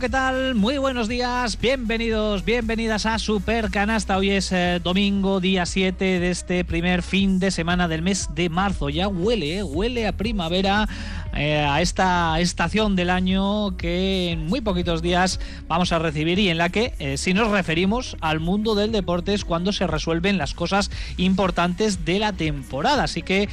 ¿qué tal? Muy buenos días, bienvenidos, bienvenidas a Super Canasta. Hoy es eh, domingo, día 7 de este primer fin de semana del mes de marzo. Ya huele, eh, huele a primavera, eh, a esta estación del año que en muy poquitos días vamos a recibir y en la que, si nos referimos al mundo del deporte, es cuando se resuelven las cosas importantes de la temporada. Así que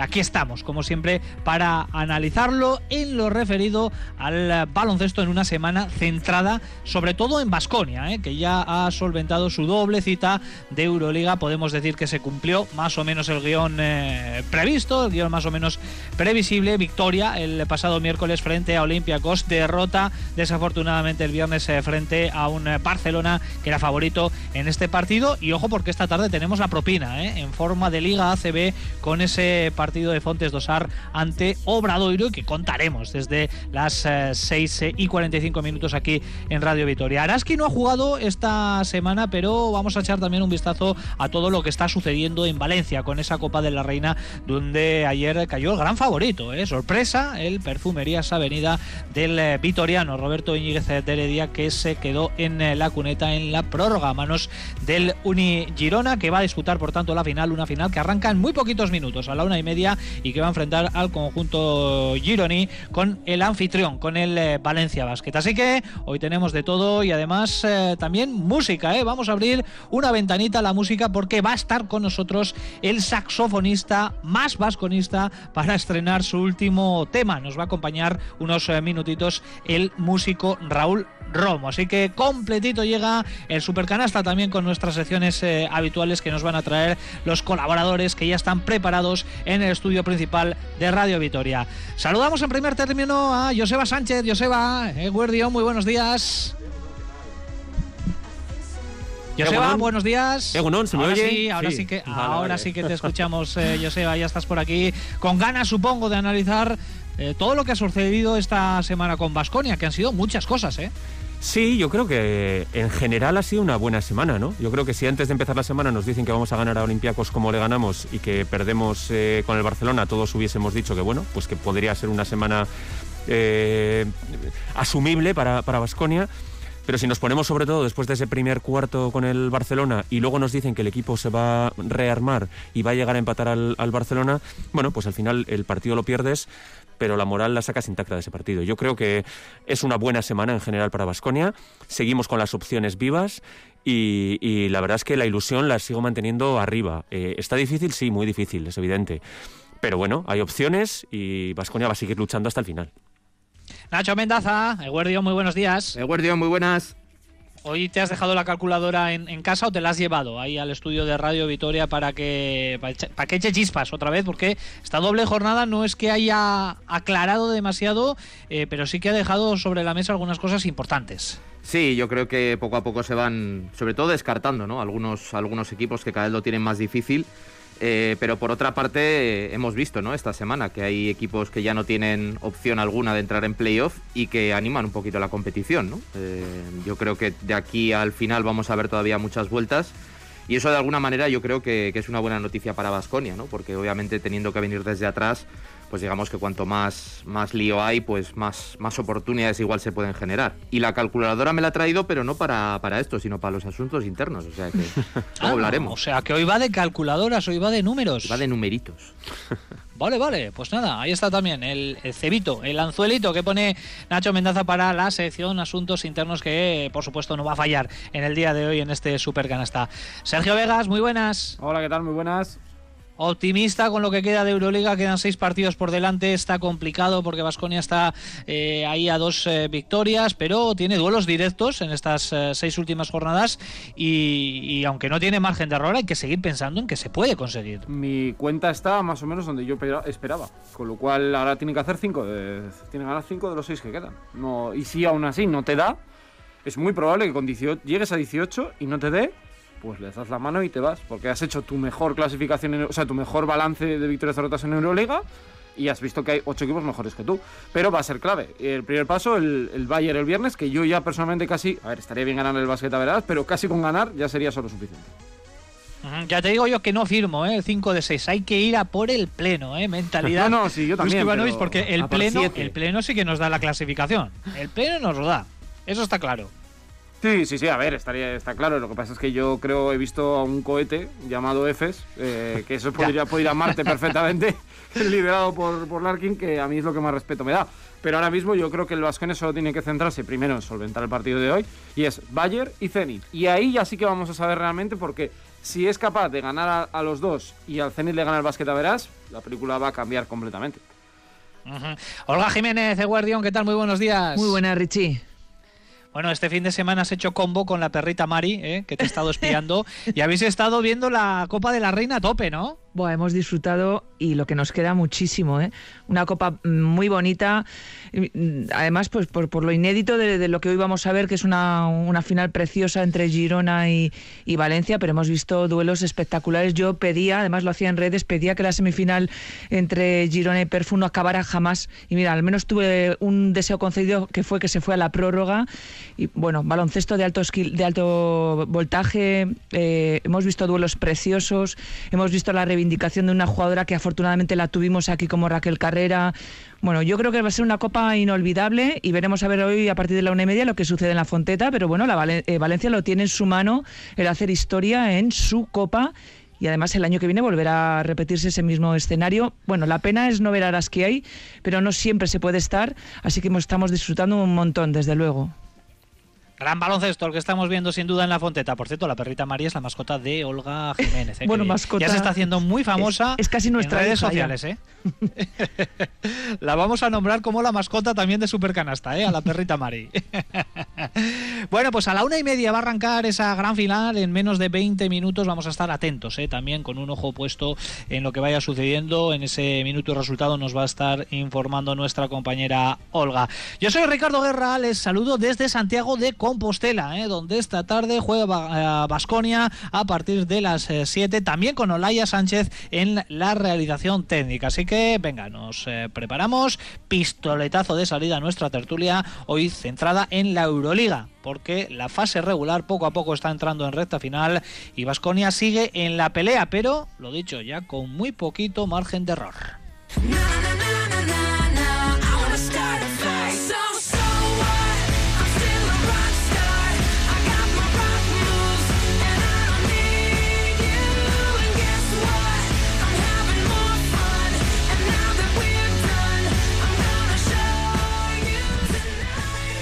aquí estamos, como siempre, para analizarlo en lo referido al baloncesto en una semana centrada sobre todo en Basconia, ¿eh? que ya ha solventado su doble cita de Euroliga. Podemos decir que se cumplió más o menos el guion eh, previsto, el guion más o menos previsible. Victoria el pasado miércoles frente a Olympiacos, derrota desafortunadamente el viernes eh, frente a un Barcelona que era favorito en este partido. Y ojo porque esta tarde tenemos la propina en forma de Liga ACB con ese partido de Fontes Dosar ante Obradoiro que contaremos desde las 6 y 45 minutos aquí en Radio Vitoria. Araski no ha jugado esta semana, pero vamos a echar también un vistazo a todo lo que está sucediendo en Valencia con esa Copa de la Reina, donde ayer cayó el gran favorito, ¿eh? sorpresa, el Perfumerías Avenida del eh, Vitoriano, Roberto Iñiguez de Heredia, que se quedó en eh, la cuneta en la prórroga a manos del Uni Girona, que va a disputar por tanto la final, una final que arranca en muy poquitos minutos, a la una y media, y que va a enfrentar al conjunto Gironi con el anfitrión, con el Valencia Así que hoy tenemos de todo y además eh, también música. ¿eh? Vamos a abrir una ventanita a la música porque va a estar con nosotros el saxofonista más vasconista para estrenar su último tema. Nos va a acompañar unos eh, minutitos el músico Raúl Romo. Así que completito llega el Supercanasta también con nuestras secciones eh, habituales que nos van a traer los colaboradores que ya están preparados en el estudio principal de Radio Vitoria. Saludamos en primer término a Joseba Sánchez. Joseba, eh, muy buenos días. Joseba, buenos días. ahora Sí, ahora sí, que, ahora sí que te escuchamos, eh, Joseba, ya estás por aquí. Con ganas, supongo, de analizar eh, todo lo que ha sucedido esta semana con Vasconia, que han sido muchas cosas, ¿eh? Sí, yo creo que en general ha sido una buena semana, ¿no? Yo creo que si antes de empezar la semana nos dicen que vamos a ganar a Olympiacos como le ganamos y que perdemos eh, con el Barcelona, todos hubiésemos dicho que bueno, pues que podría ser una semana eh, asumible para Vasconia. Pero si nos ponemos sobre todo después de ese primer cuarto con el Barcelona y luego nos dicen que el equipo se va a rearmar y va a llegar a empatar al, Barcelona, bueno, pues al final el partido lo pierdes pero la moral la sacas intacta de ese partido. Yo creo que es una buena semana en general para Basconia. Seguimos con las opciones vivas y, la verdad es que la ilusión la sigo manteniendo arriba. Eh, ¿Está difícil? Sí, muy difícil, es evidente. Pero bueno, hay opciones y Basconia va a seguir luchando hasta el final. Nacho Mendaza, Eguardio, muy buenos días. Eguardio, muy buenas. Hoy te has dejado la calculadora en, casa o te la has llevado ahí al estudio de Radio Vitoria para que, para, que eche chispas otra vez, porque esta doble jornada no es que haya aclarado demasiado, eh, pero sí que ha dejado sobre la mesa algunas cosas importantes. Sí, yo creo que poco a poco se van, sobre todo descartando, ¿no? Algunos, algunos equipos que cada vez lo tienen más difícil. Eh, pero por otra parte, hemos visto ¿no? esta semana que hay equipos que ya no tienen opción alguna de entrar en playoff y que animan un poquito la competición. ¿no? Eh, yo creo que de aquí al final vamos a ver todavía muchas vueltas. Y eso de alguna manera yo creo que, que es una buena noticia para Vasconia, ¿no? porque obviamente teniendo que venir desde atrás, pues digamos que cuanto más, más lío hay, pues más, más oportunidades igual se pueden generar. Y la calculadora me la ha traído, pero no para, para esto, sino para los asuntos internos. O sea que ah, hablaremos. o sea que hoy va de calculadoras, hoy va de números. Va de numeritos. Vale, vale, pues nada, ahí está también el, cebito, el anzuelito que pone Nacho Mendaza para la sección Asuntos Internos que por supuesto no va a fallar en el día de hoy en este Super Canasta. Sergio Vegas, muy buenas. Hola, ¿qué tal? Muy buenas optimista con lo que queda de Euroliga. Quedan seis partidos por delante. Está complicado porque Vasconia está eh, ahí a dos eh, victorias, pero tiene duelos directos en estas eh, seis últimas jornadas. Y, aunque no tiene margen de error, hay que seguir pensando en que se puede conseguir. Mi cuenta está más o menos donde yo esperaba. Con lo cual ahora tiene que hacer cinco. De, tiene que ganar cinco de los seis que quedan. No, y si aún así no te da, es muy probable que con 18, llegues a 18 y no te dé pues le das la mano y te vas, porque has hecho tu mejor clasificación, o sea, tu mejor balance de victorias derrotas en Euroliga y has visto que hay ocho equipos mejores que tú. Pero va a ser clave. El primer paso, el, el Bayern el viernes, que yo ya personalmente casi, a ver, estaría bien ganar el básquet a verás, pero casi con ganar ya sería solo suficiente. Ya te digo yo que no firmo, ¿eh? el 5 de 6. Hay que ir a por el pleno, ¿eh? mentalidad. No, no, sí, yo también. porque el pleno, el pleno sí que nos da la clasificación. El pleno nos lo da. Eso está claro. Sí, sí, sí, a ver, estaría, está claro. Lo que pasa es que yo creo, he visto a un cohete llamado EFES, eh, que eso podría, ir a Marte perfectamente, liderado por, por Larkin, que a mí es lo que más respeto me da. Pero ahora mismo yo creo que el Vascones solo tiene que centrarse primero en solventar el partido de hoy, y es Bayer y Zenit. Y ahí ya sí que vamos a saber realmente, porque si es capaz de ganar a, los dos y al Zenit le gana el básquet a Verás, la película va a cambiar completamente. Olga Jiménez, de Guardión, ¿qué tal? Muy buenos días. Muy buenas, Richie. Bueno, este fin de semana has hecho combo con la perrita Mari, ¿eh? que te he estado espiando, y habéis estado viendo la Copa de la Reina a tope, ¿no? Bueno, hemos disfrutado y lo que nos queda muchísimo, ¿eh? Una copa muy bonita, además pues por, lo inédito de, lo que hoy vamos a ver, que es una, una final preciosa entre Girona y, Valencia, pero hemos visto duelos espectaculares. Yo pedía, además lo hacía en redes, pedía que la semifinal entre Girona y Perfum no acabara jamás. Y mira, al menos tuve un deseo concedido que fue que se fue a la prórroga. Y bueno, baloncesto de alto, de alto voltaje, eh, hemos visto duelos preciosos, hemos visto la reivindicación de una jugadora que afortunadamente la tuvimos aquí como Raquel Carrera. Bueno, yo creo que va a ser una copa inolvidable y veremos a ver hoy a partir de la una y media lo que sucede en la Fonteta, pero bueno, la eh, Valencia lo tiene en su mano el hacer historia en su copa y además el año que viene volverá a repetirse ese mismo escenario. Bueno, la pena es no ver a las que hay, pero no siempre se puede estar, así que estamos disfrutando un montón, desde luego. Gran baloncesto el que estamos viendo sin duda en la Fonteta. Por cierto, la perrita María es la mascota de Olga Jiménez. ¿eh? bueno, mascota. Ya se está haciendo muy famosa. Es, casi nuestra en redes sociales, ¿eh? la vamos a nombrar como la mascota también de Supercanasta, ¿eh? A la perrita Mari. bueno, pues a la una y media va a arrancar esa gran final. En menos de 20 minutos vamos a estar atentos, ¿eh? También con un ojo puesto en lo que vaya sucediendo. En ese minuto y resultado nos va a estar informando nuestra compañera Olga. Yo soy Ricardo Guerra, les saludo desde Santiago de Compostela, ¿eh? donde esta tarde juega Basconia eh, a partir de las 7, eh, también con Olaya Sánchez en la realización técnica. Así que venga, nos preparamos, pistoletazo de salida a nuestra tertulia, hoy centrada en la Euroliga, porque la fase regular poco a poco está entrando en recta final y Basconia sigue en la pelea, pero lo dicho, ya con muy poquito margen de error.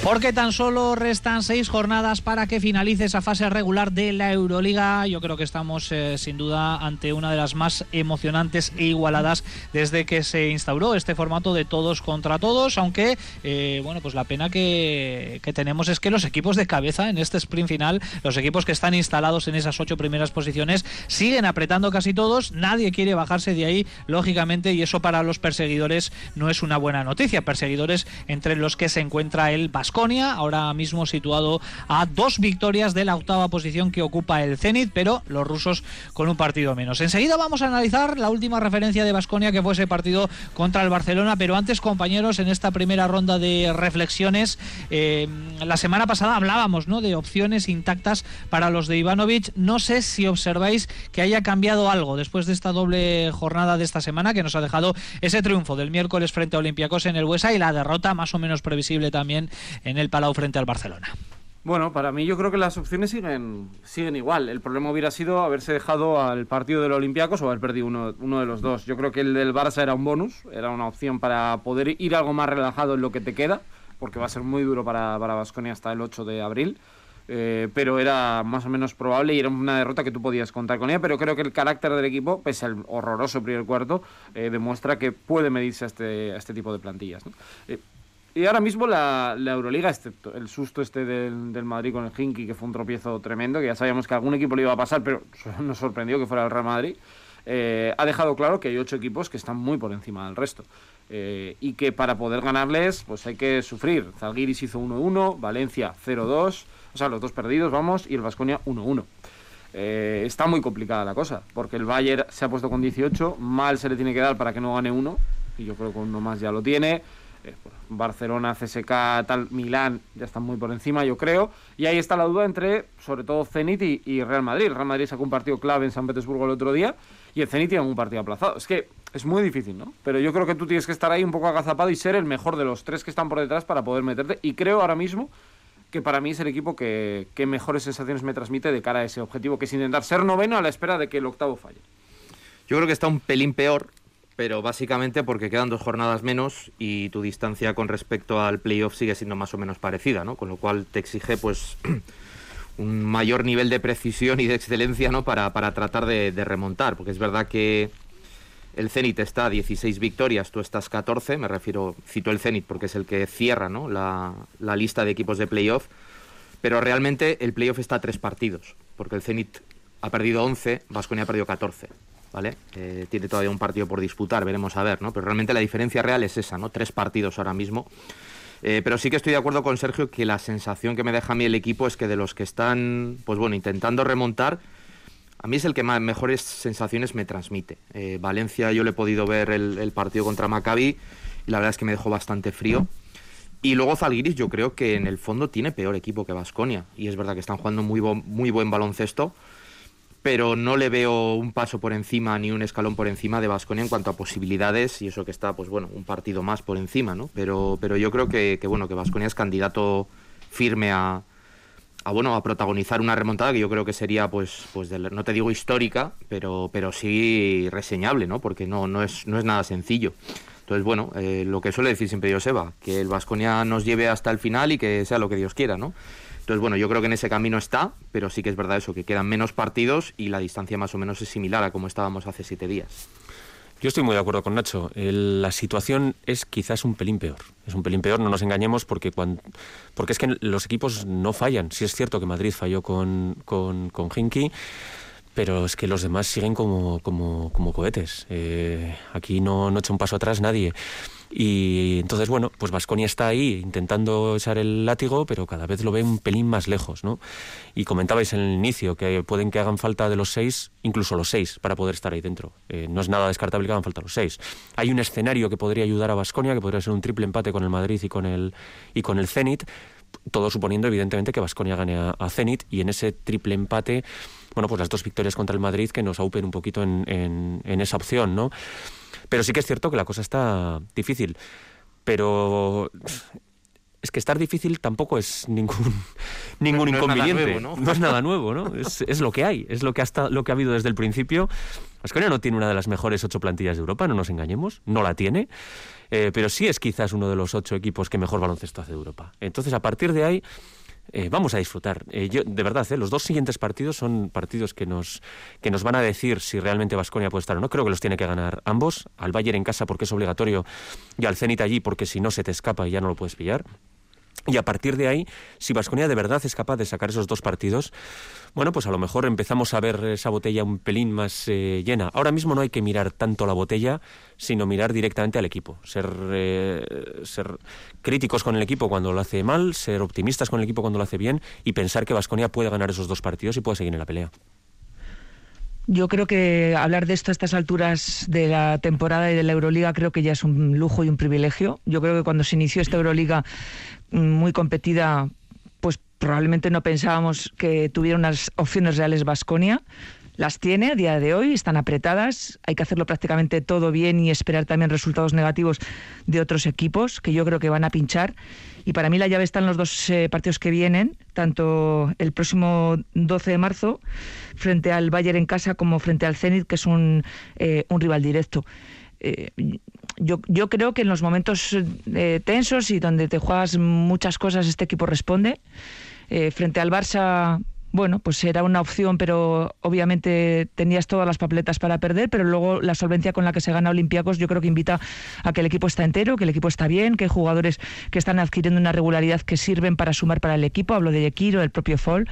Porque tan solo restan seis jornadas para que finalice esa fase regular de la Euroliga. Yo creo que estamos eh, sin duda ante una de las más emocionantes e igualadas desde que se instauró este formato de todos contra todos. Aunque, eh, bueno, pues la pena que, que, tenemos es que los equipos de cabeza en este sprint final, los equipos que están instalados en esas ocho primeras posiciones, siguen apretando casi todos. Nadie quiere bajarse de ahí, lógicamente, y eso para los perseguidores no es una buena noticia. Perseguidores entre los que se encuentra el Vasco ahora mismo situado a dos victorias de la octava posición que ocupa el Zenit, pero los rusos con un partido menos. Enseguida vamos a analizar la última referencia de Basconia, que fue ese partido contra el Barcelona, pero antes, compañeros, en esta primera ronda de reflexiones, eh, la semana pasada hablábamos ¿no? de opciones intactas para los de Ivanovic. No sé si observáis que haya cambiado algo después de esta doble jornada de esta semana que nos ha dejado ese triunfo del miércoles frente a Olympiacos en el Huesa y la derrota más o menos previsible también en el Palau frente al Barcelona. Bueno, para mí yo creo que las opciones siguen, siguen igual. El problema hubiera sido haberse dejado al partido del Olympiacos o haber perdido uno, de los dos. Yo creo que el del Barça era un bonus, era una opción para poder ir algo más relajado en lo que te queda, porque va a ser muy duro para Vasconia hasta el 8 de abril. Eh, pero era más o menos probable y era una derrota que tú podías contar con ella, pero creo que el carácter del equipo, pese al horroroso primer cuarto, eh, demuestra que puede medirse a este, este tipo de plantillas. Eh, y ahora mismo la, Euroliga, excepto el susto este del, Madrid con el Hinky, que fue un tropiezo tremendo, que ya sabíamos que algún equipo le iba a pasar, pero nos sorprendió que fuera el Real Madrid, eh, ha dejado claro que hay ocho equipos que están muy por encima del resto. Eh, y que para poder ganarles, pues hay que sufrir. Zalgiris hizo 1-1, Valencia 0-2, o sea, los dos perdidos, vamos, y el Vasconia 1-1. Eh, está muy complicada la cosa, porque el Bayern se ha puesto con 18, mal se le tiene que dar para que no gane uno, y yo creo que uno más ya lo tiene. Eh, Barcelona, CSK, tal, Milán, ya están muy por encima, yo creo. Y ahí está la duda entre, sobre todo, Zenit y, Real Madrid. Real Madrid sacó un partido clave en San Petersburgo el otro día y el Zenit tiene un partido aplazado. Es que es muy difícil, ¿no? Pero yo creo que tú tienes que estar ahí un poco agazapado y ser el mejor de los tres que están por detrás para poder meterte. Y creo ahora mismo que para mí es el equipo que, que mejores sensaciones me transmite de cara a ese objetivo, que es intentar ser noveno a la espera de que el octavo falle. Yo creo que está un pelín peor pero básicamente porque quedan dos jornadas menos y tu distancia con respecto al playoff sigue siendo más o menos parecida, ¿no? Con lo cual te exige, pues, un mayor nivel de precisión y de excelencia, ¿no? Para, para tratar de, remontar, porque es verdad que el Zenit está a 16 victorias, tú estás 14, me refiero, cito el Zenit porque es el que cierra, ¿no? La, la lista de equipos de playoff, pero realmente el playoff está a tres partidos, porque el Zenit ha perdido 11, Vasconia ha perdido 14. ¿Vale? Eh, tiene todavía un partido por disputar, veremos a ver, ¿no? Pero realmente la diferencia real es esa, ¿no? Tres partidos ahora mismo. Eh, pero sí que estoy de acuerdo con Sergio que la sensación que me deja a mí el equipo es que de los que están, pues bueno, intentando remontar, a mí es el que más mejores sensaciones me transmite. Eh, Valencia yo le he podido ver el, partido contra Maccabi y la verdad es que me dejó bastante frío. Y luego Zalgiris yo creo que en el fondo tiene peor equipo que Vasconia. Y es verdad que están jugando muy, muy buen baloncesto pero no le veo un paso por encima ni un escalón por encima de Vasconia en cuanto a posibilidades y eso que está, pues bueno, un partido más por encima, ¿no? Pero, pero yo creo que, bueno, que Vasconia es candidato firme a, bueno, a protagonizar una remontada que yo creo que sería, pues, pues no te digo histórica, pero, pero sí reseñable, ¿no? Porque no, no, es, no es nada sencillo. Entonces, bueno, eh, lo que suele decir siempre Joseba, que el Vasconia nos lleve hasta el final y que sea lo que Dios quiera, ¿no? Entonces, bueno, yo creo que en ese camino está, pero sí que es verdad eso, que quedan menos partidos y la distancia más o menos es similar a como estábamos hace siete días. Yo estoy muy de acuerdo con Nacho. la situación es quizás un pelín peor. Es un pelín peor, no nos engañemos, porque, cuando, porque es que los equipos no fallan. Sí es cierto que Madrid falló con, con, con pero es que los demás siguen como, como, cohetes. Eh, aquí no, no echa un paso atrás nadie. Y entonces, bueno, pues Vasconia está ahí intentando echar el látigo, pero cada vez lo ve un pelín más lejos, ¿no? Y comentabais en el inicio que pueden que hagan falta de los seis, incluso los seis, para poder estar ahí dentro. Eh, no es nada descartable que hagan falta los seis. Hay un escenario que podría ayudar a Vasconia, que podría ser un triple empate con el Madrid y con el, y con el Zenit, todo suponiendo evidentemente que Vasconia gane a, Zenit y en ese triple empate, bueno, pues las dos victorias contra el Madrid que nos aupen un poquito en, en, en esa opción, ¿no? Pero sí que es cierto que la cosa está difícil. Pero es que estar difícil tampoco es ningún, ningún inconveniente. ¿no? es nada nuevo, ¿no? Es, es, lo que hay, es lo que, hasta, lo que ha habido desde el principio. Vasconia no tiene una de las mejores ocho plantillas de Europa, no nos engañemos, no la tiene, eh, pero sí es quizás uno de los ocho equipos que mejor baloncesto hace de Europa. Entonces, a partir de ahí, eh, vamos a disfrutar. Eh, yo, de verdad, eh, los dos siguientes partidos son partidos que nos, que nos van a decir si realmente Vasconia puede estar o no. Creo que los tiene que ganar ambos. Al Bayern en casa porque es obligatorio y al Zenit allí porque si no se te escapa y ya no lo puedes pillar. Y a partir de ahí, si Vasconia de verdad es capaz de sacar esos dos partidos, bueno, pues a lo mejor empezamos a ver esa botella un pelín más eh, llena. Ahora mismo no hay que mirar tanto la botella, sino mirar directamente al equipo. Ser, eh, ser críticos con el equipo cuando lo hace mal, ser optimistas con el equipo cuando lo hace bien y pensar que Vasconia puede ganar esos dos partidos y puede seguir en la pelea. Yo creo que hablar de esto a estas alturas de la temporada y de la Euroliga creo que ya es un lujo y un privilegio. Yo creo que cuando se inició esta Euroliga muy competida, pues probablemente no pensábamos que tuviera unas opciones reales Vasconia. Las tiene a día de hoy, están apretadas, hay que hacerlo prácticamente todo bien y esperar también resultados negativos de otros equipos que yo creo que van a pinchar. Y para mí la llave está en los dos eh, partidos que vienen, tanto el próximo 12 de marzo frente al Bayern en casa como frente al Zenit, que es un, eh, un rival directo. Eh, yo, yo creo que en los momentos eh, tensos y donde te juegas muchas cosas, este equipo responde. Eh, frente al Barça, bueno, pues era una opción, pero obviamente tenías todas las papeletas para perder, pero luego la solvencia con la que se gana Olympiacos yo creo que invita a que el equipo está entero, que el equipo está bien, que hay jugadores que están adquiriendo una regularidad que sirven para sumar para el equipo, hablo de Yekiro, el propio Fall,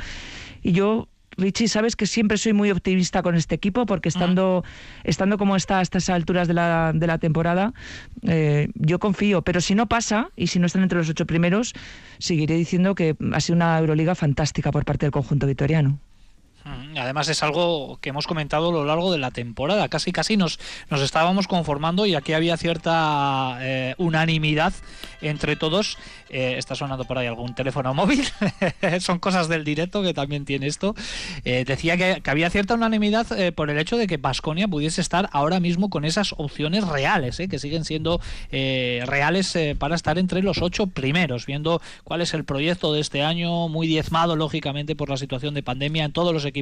y yo Richie, sabes que siempre soy muy optimista con este equipo porque estando, estando como está a estas alturas de la, de la temporada, eh, yo confío. Pero si no pasa y si no están entre los ocho primeros, seguiré diciendo que ha sido una Euroliga fantástica por parte del conjunto vitoriano. Mm, Además es algo que hemos comentado a lo largo de la temporada. Casi casi nos, nos estábamos conformando y aquí había cierta eh, unanimidad entre todos. Eh, está sonando por ahí algún teléfono móvil. Son cosas del directo que también tiene esto. Eh, decía que, había cierta unanimidad por el hecho de que Vasconia pudiese estar ahora mismo con esas opciones reales, que siguen siendo reales para estar entre los ocho primeros, viendo cuál es el proyecto de este año, muy diezmado lógicamente por la situación de pandemia en todos los equipos,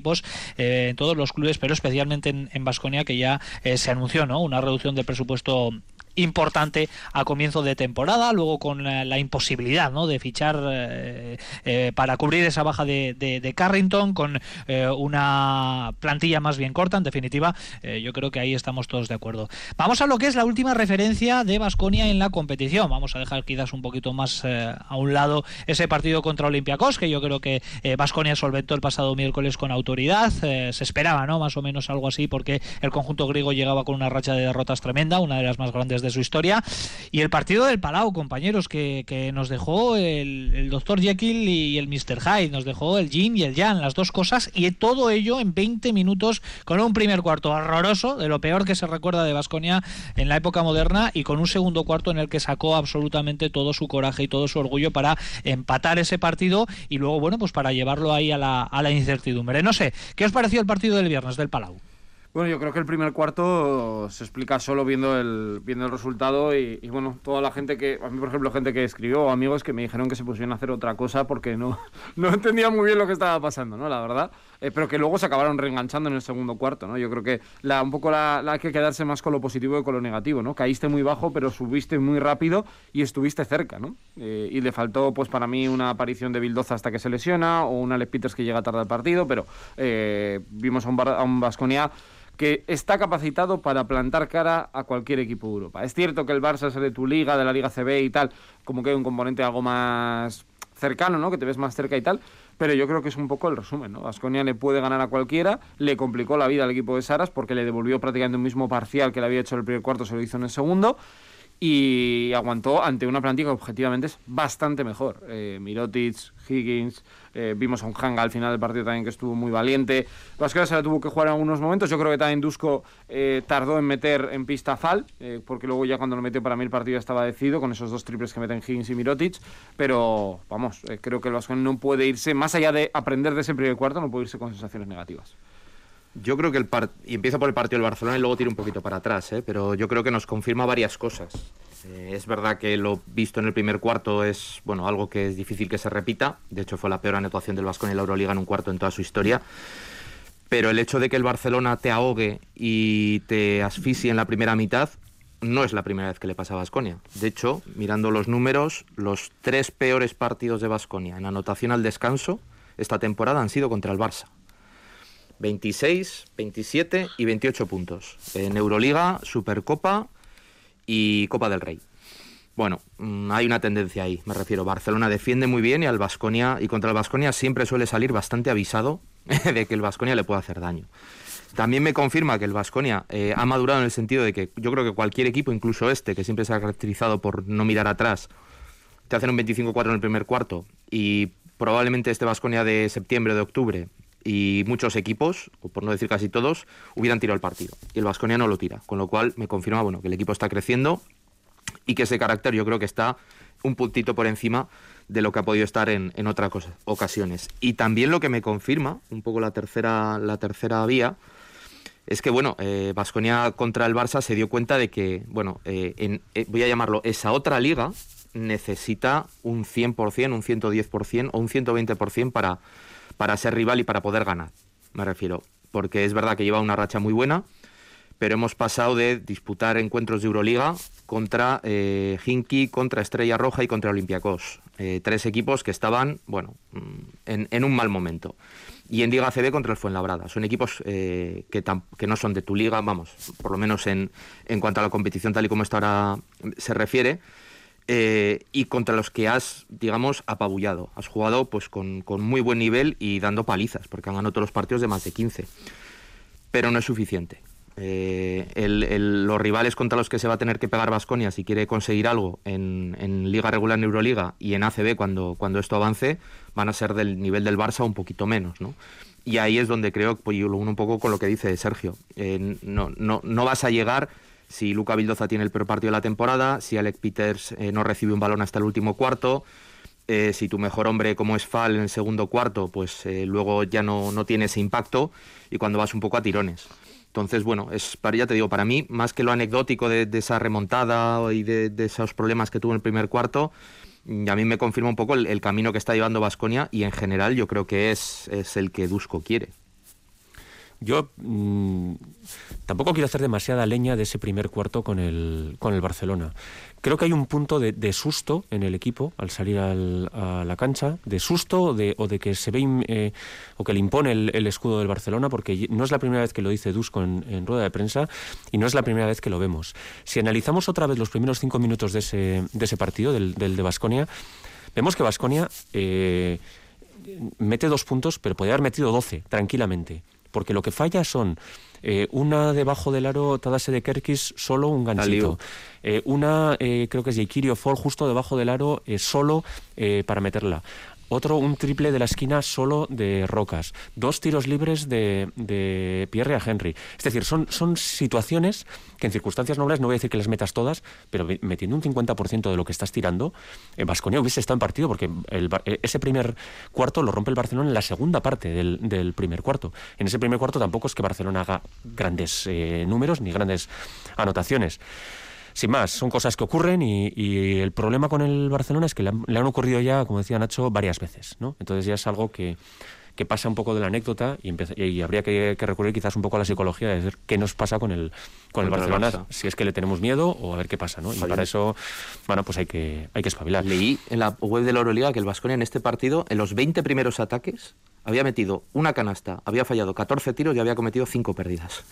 en todos los clubes, pero especialmente en Vasconia que ya se anunció ¿no? una reducción de presupuesto importante a comienzo de temporada, luego con la, imposibilidad ¿no? de fichar eh, eh, para cubrir esa baja de, de, Carrington, con eh, una plantilla más bien corta, en definitiva, yo creo que ahí estamos todos de acuerdo. Vamos a lo que es la última referencia de Basconia en la competición. Vamos a dejar quizás un poquito más a un lado ese partido contra Olympiacos, que yo creo que Basconia solventó el pasado miércoles con autoridad. se esperaba, ¿no? Más o menos algo así, porque el conjunto griego llegaba con una racha de derrotas tremenda, una de las más grandes de su historia. Y el partido del Palau, compañeros, que, nos dejó el, doctor Jekyll y el Mr. Hyde, nos dejó el Jin y el Jan, las dos cosas, y todo ello en 20 minutos con un primer cuarto horroroso, de lo peor que se recuerda de Vasconia en la época moderna, y con un segundo cuarto en el que sacó absolutamente todo su coraje y todo su orgullo para empatar ese partido y luego, bueno, pues para llevarlo ahí a la, a la incertidumbre. No sé, ¿qué os pareció el partido del viernes del Palau? Bueno, yo creo que el primer cuarto se explica solo viendo el, viendo el resultado y, bueno, toda la gente que, a mí por ejemplo, gente que escribió, amigos que me dijeron que se pusieron a hacer otra cosa porque no, no entendían muy bien lo que estaba pasando, ¿no? La verdad. Eh, pero que luego se acabaron reenganchando en el segundo cuarto, ¿no? Yo creo que la, un poco la, hay que quedarse más con lo positivo que con lo negativo, ¿no? Caíste muy bajo, pero subiste muy rápido y estuviste cerca, ¿no? Eh, y le faltó, pues para mí, una aparición de Bildoza hasta que se lesiona o un Alex Peters que llega tarde al partido, pero eh, vimos a un, a un Vasconia que está capacitado para plantar cara a cualquier equipo de Europa. Es cierto que el Barça es de tu liga, de la Liga CB y tal, como que hay un componente algo más cercano, ¿no? Que te ves más cerca y tal, pero yo creo que es un poco el resumen, ¿no? Vasconia le puede ganar a cualquiera, le complicó la vida al equipo de Saras porque le devolvió prácticamente un mismo parcial que le había hecho en el primer cuarto, se lo hizo en el segundo y aguantó ante una plantilla que objetivamente es bastante mejor. Eh, Mirotic, Higgins, eh, vimos a un Hanga al final del partido también que estuvo muy valiente. Vasquez se la tuvo que jugar en algunos momentos. Yo creo que también Dusko eh, tardó en meter en pista Fal, porque luego ya cuando lo metió para mí el partido estaba decidido con esos dos triples que meten Higgins y Mirotic. Pero vamos, creo que el Vasco no puede irse, más allá de aprender de ese primer cuarto, no puede irse con sensaciones negativas. Yo creo que el part... y empiezo por el partido del Barcelona y luego tiro un poquito para atrás, ¿eh? pero yo creo que nos confirma varias cosas. Eh, es verdad que lo visto en el primer cuarto es bueno algo que es difícil que se repita. De hecho, fue la peor anotación del Vasco en la Euroliga en un cuarto en toda su historia. Pero el hecho de que el Barcelona te ahogue y te asfixie en la primera mitad no es la primera vez que le pasa a Vasconia. De hecho, mirando los números, los tres peores partidos de Vasconia en anotación al descanso esta temporada han sido contra el Barça. 26, 27 y 28 puntos. En Euroliga, Supercopa y Copa del Rey. Bueno, mm, hay una tendencia ahí, me refiero. Barcelona defiende muy bien y al Vasconia y contra el Vasconia siempre suele salir bastante avisado de que el Vasconia le puede hacer daño. También me confirma que el Vasconia eh, ha madurado en el sentido de que yo creo que cualquier equipo, incluso este, que siempre se ha caracterizado por no mirar atrás, te hacen un 25-4 en el primer cuarto y probablemente este Vasconia de septiembre o de octubre y muchos equipos, o por no decir casi todos, hubieran tirado el partido. Y el Vasconia no lo tira, con lo cual me confirma bueno, que el equipo está creciendo y que ese carácter yo creo que está un puntito por encima de lo que ha podido estar en, en otras ocasiones. Y también lo que me confirma, un poco la tercera, la tercera vía, es que, bueno, Vasconia eh, contra el Barça se dio cuenta de que, bueno, eh, en, eh, voy a llamarlo, esa otra liga necesita un 100%, un 110% o un 120% para para ser rival y para poder ganar, me refiero. Porque es verdad que lleva una racha muy buena, pero hemos pasado de disputar encuentros de Euroliga contra eh, contra Estrella Roja y contra Olympiacos. Eh, tres equipos que estaban, bueno, mm, en, un mal momento. Y en Liga CB contra el Fuenlabrada. Son equipos eh, que, que, no son de tu liga, vamos, por lo menos en, en cuanto a la competición tal y como esto ahora se refiere eh, y contra los que has, digamos, apabullado. Has jugado pues con, muy buen nivel y dando palizas, porque han ganado todos los partidos de más de 15. Pero no es suficiente. los rivales contra los que se va a tener que pegar Vasconia si quiere conseguir algo en, en, Liga Regular en Euroliga y en ACB cuando, cuando esto avance, van a ser del nivel del Barça un poquito menos, ¿no? Y ahí es donde creo, pues yo lo uno un poco con lo que dice Sergio. no, no, no vas a llegar si Luca Vildoza tiene el peor partido de la temporada, si Alec Peters eh, no recibe un balón hasta el último cuarto, eh, si tu mejor hombre como es Fal en el segundo cuarto, pues eh, luego ya no, no, tiene ese impacto y cuando vas un poco a tirones. Entonces, bueno, es para ya te digo, para mí, más que lo anecdótico de, esa remontada y de, esos problemas que tuvo en el primer cuarto, a mí me confirma un poco el, camino que está llevando Vasconia y en general yo creo que es, es el que Dusko quiere. Yo mm, tampoco quiero hacer demasiada leña de ese primer cuarto con el, con el Barcelona. Creo que hay un punto de, susto en el equipo al salir a la cancha, de susto de, o de que se ve eh, o que le impone el, escudo del Barcelona, porque no es la primera vez que lo dice Dusko en, rueda de prensa y no es la primera vez que lo vemos. Si analizamos otra vez los primeros cinco minutos de ese, de ese partido, del, de Basconia, vemos que Basconia eh, mete dos puntos, pero podría haber metido doce tranquilamente porque lo que falla son eh, una debajo del aro Tadase de Kerkis, solo un ganchito. Eh, una, eh, creo que es Jaikirio Fall, justo debajo del aro, solo para meterla otro un triple de la esquina solo de Rocas, dos tiros libres de, Pierre a Henry. Es decir, son, son situaciones que en circunstancias nobles, no voy a decir que las metas todas, pero metiendo un 50% de lo que estás tirando, en Vasconia hubiese estado en partido porque eh, ese primer cuarto lo rompe el Barcelona en la segunda parte del, primer cuarto. En ese primer cuarto tampoco es que Barcelona haga grandes eh, números ni grandes anotaciones sin más, son cosas que ocurren y, el problema con el Barcelona es que le han, ocurrido ya, como decía Nacho, varias veces, ¿no? Entonces ya es algo que, pasa un poco de la anécdota y, habría que, recurrir quizás un poco a la psicología de ver qué nos pasa con el, con el Barcelona, si es que le tenemos miedo o a ver qué pasa, ¿no? Y para eso, bueno, pues hay que, hay que espabilar. Leí en la web de la Euroliga que el Vasconia en este partido, en los 20 primeros ataques, había metido una canasta, había fallado 14 tiros y había cometido 5 pérdidas.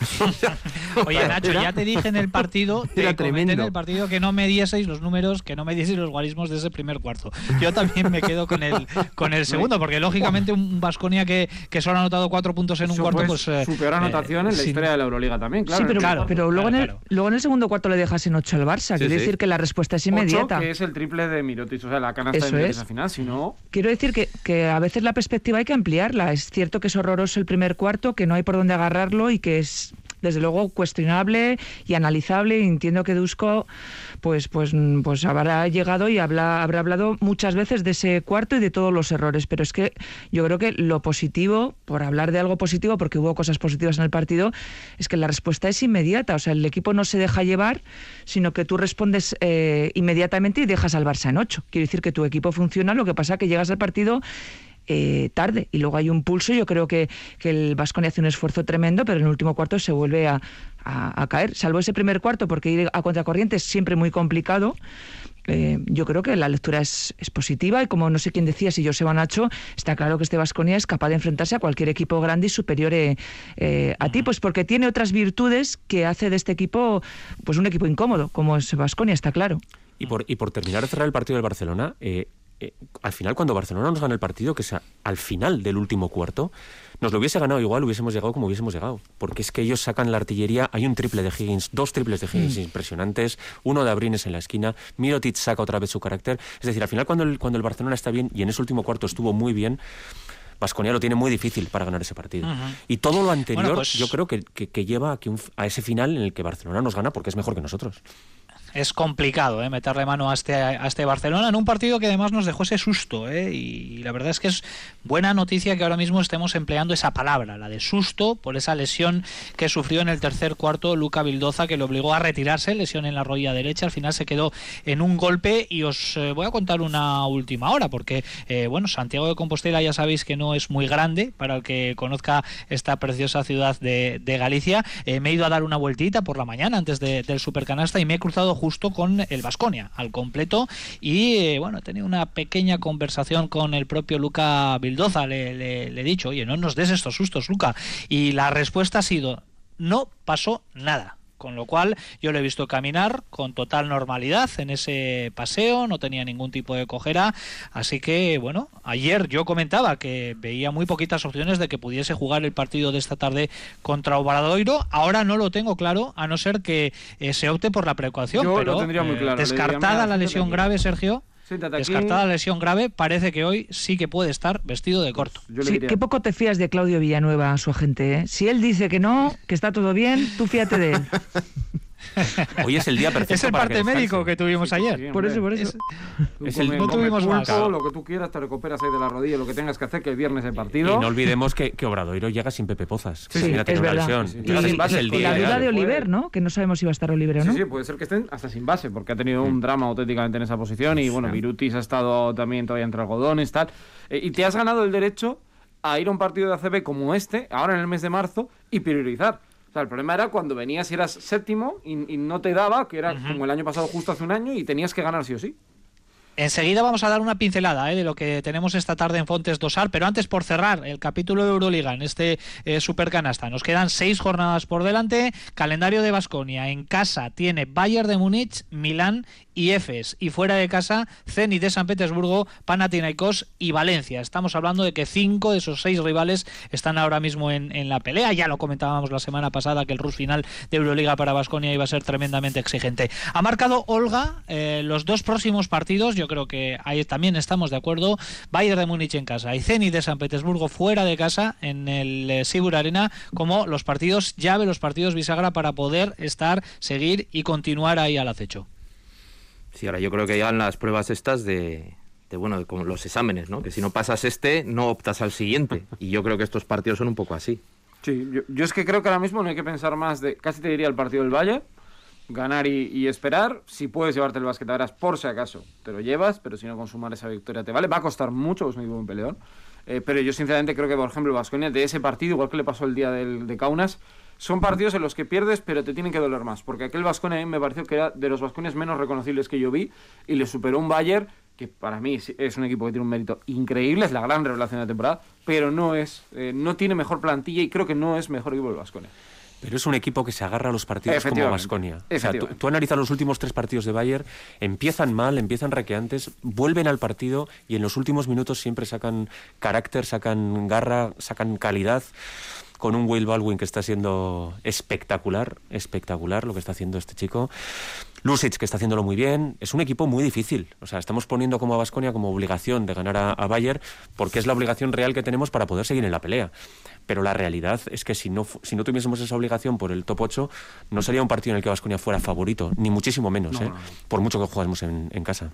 Oye, Nacho, ya te dije en el partido, era tremendo. en el partido que no me dieseis los números, que no me dieseis los guarismos de ese primer cuarto. Yo también me quedo con el con el segundo, porque lógicamente un Vasconia que, que solo ha anotado 4 puntos en un cuarto, pues. Eh, su peor anotación en la historia de la Euroliga también, claro. Sí, pero, pero luego, en el, luego en el segundo cuarto le dejas en 8 al Barça. Quiero decir que la respuesta es inmediata. que es el triple de Mirotic, o sea, la canasta de Mirotic al final, si no. Quiero decir que, que a veces la perspectiva hay que ampliarla. Es cierto que es horroroso el primer cuarto, que no hay por dónde agarrarlo y que es desde luego cuestionable y analizable. entiendo que Dusko pues, pues, pues habrá llegado y habrá hablado muchas veces de ese cuarto y de todos los errores. Pero es que yo creo que lo positivo, por hablar de algo positivo, porque hubo cosas positivas en el partido, es que la respuesta es inmediata. O sea, el equipo no se deja llevar, sino que tú respondes eh, inmediatamente y dejas al Barça en ocho. Quiere decir que tu equipo funciona, lo que pasa que llegas al partido eh, tarde. Y luego hay un pulso, yo creo que, que el Vasconi hace un esfuerzo tremendo, pero en el último cuarto se vuelve a, caer. Salvo ese primer cuarto, porque ir a contracorriente es siempre muy complicado. Eh, yo creo que la lectura es, positiva y como no sé quién decía, si Joseba Nacho, está claro que este Vasconia es capaz de enfrentarse a cualquier equipo grande y superior eh, a ti, pues porque tiene otras virtudes que hace de este equipo pues un equipo incómodo, como es Vasconia, está claro. Y por, y por terminar de cerrar el partido del Barcelona, eh, al final cuando Barcelona nos gana el partido, que sea al final del último cuarto, nos lo hubiese ganado igual, hubiésemos llegado como hubiésemos llegado. Porque es que ellos sacan la artillería, hay un triple de Higgins, dos triples de Higgins mm. impresionantes, uno de Abrines en la esquina, Mirotic saca otra vez su carácter. Es decir, al final cuando el, cuando el Barcelona está bien, y en ese último cuarto estuvo muy bien, Vasconia lo tiene muy difícil para ganar ese partido. Y todo lo anterior pues yo creo que, lleva a, a ese final en el que Barcelona nos gana porque es mejor que nosotros es complicado ¿eh? meterle mano a este, a este Barcelona en un partido que además nos dejó ese susto. ¿eh? Y la verdad es que es buena noticia que ahora mismo estemos empleando esa palabra, la de susto, por esa lesión que sufrió en el tercer cuarto Luca Vildoza, que le obligó a retirarse, lesión en la rodilla derecha. Al final se quedó en un golpe. Y os eh, voy a contar una última hora, porque eh, bueno, Santiago de Compostela ya sabéis que no es muy grande para el que conozca esta preciosa ciudad de, Galicia. me he ido a dar una vueltita por la mañana antes del Supercanasta y me he cruzado justo con el Vasconia al completo. Y eh, bueno, he tenido una pequeña conversación con el propio Luca Bildoza, le, he dicho, oye, no nos des estos sustos, Luca, y la respuesta ha sido, no pasó nada con lo cual yo lo he visto caminar con total normalidad en ese paseo, no tenía ningún tipo de cojera, así que bueno, ayer yo comentaba que veía muy poquitas opciones de que pudiese jugar el partido de esta tarde contra Obradoiro, ahora no lo tengo claro, a no ser que eh, se opte por la precaución, pero eh, descartada la lesión grave, Sergio. Descartada la lesión grave, parece que hoy sí que puede estar vestido de corto. Sí, qué poco te fías de Claudio Villanueva, su agente. ¿eh? Si él dice que no, que está todo bien, tú fíate de él. Hoy es el día perfecto. Es el parte médico que tuvimos ayer. por eso, por eso. Es, el no tuvimos más. Lo que tú quieras, te recuperas ahí de la rodilla, lo que tengas que hacer, que el viernes el partido. Y no olvidemos que, que Obradoiro llega sin Pepe Pozas. Sí, sí es verdad. Y, la duda de Oliver, ¿no? Que no sabemos si va a estar Oliver o no. Sí, sí, puede ser que estén hasta sin base, porque ha tenido un drama auténticamente en esa posición. Y bueno, Virutis ha estado también todavía entre algodones, tal. Eh, y te has ganado el derecho a ir a un partido de ACB como este, ahora en el mes de marzo, y priorizar. O sea, el problema era cuando venías y eras séptimo y, no te daba, que era como el año pasado justo hace un año, y tenías que ganar sí o sí. Enseguida vamos a dar una pincelada ¿eh? de lo que tenemos esta tarde en Fontes Dosar, pero antes por cerrar el capítulo de Euroliga en este eh, Supercanasta. Nos quedan seis jornadas por delante. Calendario de Basconia. En casa tiene Bayern de Múnich, Milán y Efes. Y fuera de casa, Zenit de San Petersburgo, Panathinaikos y Valencia. Estamos hablando de que cinco de esos seis rivales están ahora mismo en, la pelea. Ya lo comentábamos la semana pasada que el rush final de Euroliga para Basconia iba a ser tremendamente exigente. Ha marcado Olga eh, los dos próximos partidos. Yo creo que ahí también estamos de acuerdo. Bayern de Múnich en casa y Zenit de San Petersburgo fuera de casa en el eh, Sibur Arena como los partidos llave, los partidos bisagra para poder estar, seguir y continuar ahí al acecho. Sí, ahora yo creo que llegan las pruebas estas de, bueno, como los exámenes, ¿no? Que si no pasas este, no optas al siguiente. Y yo creo que estos partidos son un poco así. Sí, yo, es que creo que ahora mismo no hay que pensar más de, casi te diría el partido del Valle, ganar y, esperar. Si puedes llevarte el basquet por si acaso, te lo llevas, pero si no consumar esa victoria te vale. Va a costar mucho, es un buen peleón. Eh, pero yo sinceramente creo que, por ejemplo, Vasconia de ese partido, igual que le pasó el día del, de Kaunas, son partidos en los que pierdes, pero te tienen que doler más. Porque aquel Vasconia me pareció que era de los Vasconias menos reconocibles que yo vi y le superó un Bayern que para mí es un equipo que tiene un mérito increíble, es la gran revelación de la temporada, pero no es, eh, no tiene mejor plantilla y creo que no es mejor equipo el Vasconia. Pero es un equipo que se agarra a los partidos como Vasconia. O sea, tú, analizas los últimos tres partidos de Bayern, empiezan mal, empiezan requeantes, vuelven al partido y en los últimos minutos siempre sacan carácter, sacan garra, sacan calidad con un Will Baldwin que está siendo espectacular, espectacular lo que está haciendo este chico. Lusic, que está haciéndolo muy bien. Es un equipo muy difícil. O sea, estamos poniendo como a Basconia como obligación de ganar a, a, Bayern porque es la obligación real que tenemos para poder seguir en la pelea. Pero la realidad es que si no, si no tuviésemos esa obligación por el top 8, no sería un partido en el que Basconia fuera favorito, ni muchísimo menos, ¿eh? por mucho que jugásemos en, en casa.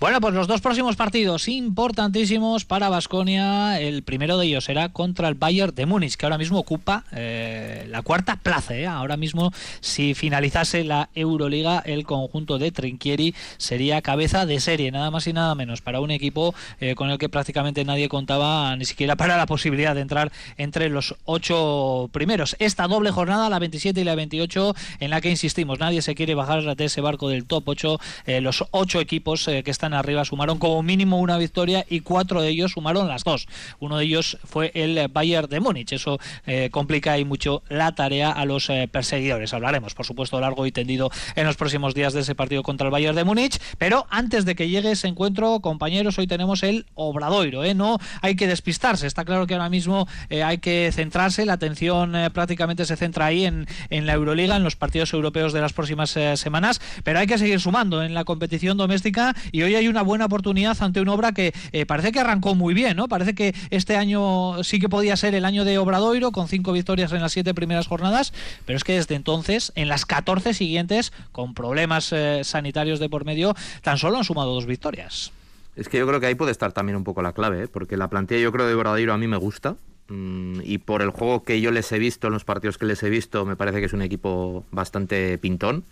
Bueno, pues los dos próximos partidos importantísimos para Basconia. El primero de ellos será contra el Bayern de Múnich, que ahora mismo ocupa eh, la cuarta plaza. ¿eh? Ahora mismo, si finalizase la Euroliga, el conjunto de Trinquieri sería cabeza de serie, nada más y nada menos, para un equipo eh, con el que prácticamente nadie contaba, ni siquiera para la posibilidad de entrar entre los ocho primeros. Esta doble jornada, la 27 y la 28, en la que insistimos, nadie se quiere bajar de ese barco del top 8. los ocho equipos que están arriba sumaron como mínimo una victoria y cuatro de ellos sumaron las dos. Uno de ellos fue el Bayern de Múnich. Eso eh, complica y mucho la tarea a los eh, perseguidores. Hablaremos, por supuesto, largo y tendido en los próximos días de ese partido contra el Bayern de Múnich. Pero antes de que llegue ese encuentro, compañeros, hoy tenemos el Obradoiro. ¿eh? No hay que despistarse. Está claro que ahora mismo hay que centrarse. La atención prácticamente se centra ahí en, en la Euroliga, en los partidos europeos de las próximas semanas. Pero hay que seguir sumando en la competición doméstica y hoy hay una buena oportunidad ante una obra que eh, parece que arrancó muy bien, ¿no? Parece que este año sí que podía ser el año de Obradoiro con cinco victorias en las siete primeras jornadas, pero es que desde entonces, en las 14 siguientes, con problemas eh, sanitarios de por medio, tan solo han sumado dos victorias. Es que yo creo que ahí puede estar también un poco la clave, ¿eh? porque la plantilla yo creo de Obradoiro a mí me gusta, mm, y por el juego que yo les he visto, en los partidos que les he visto, me parece que es un equipo bastante pintón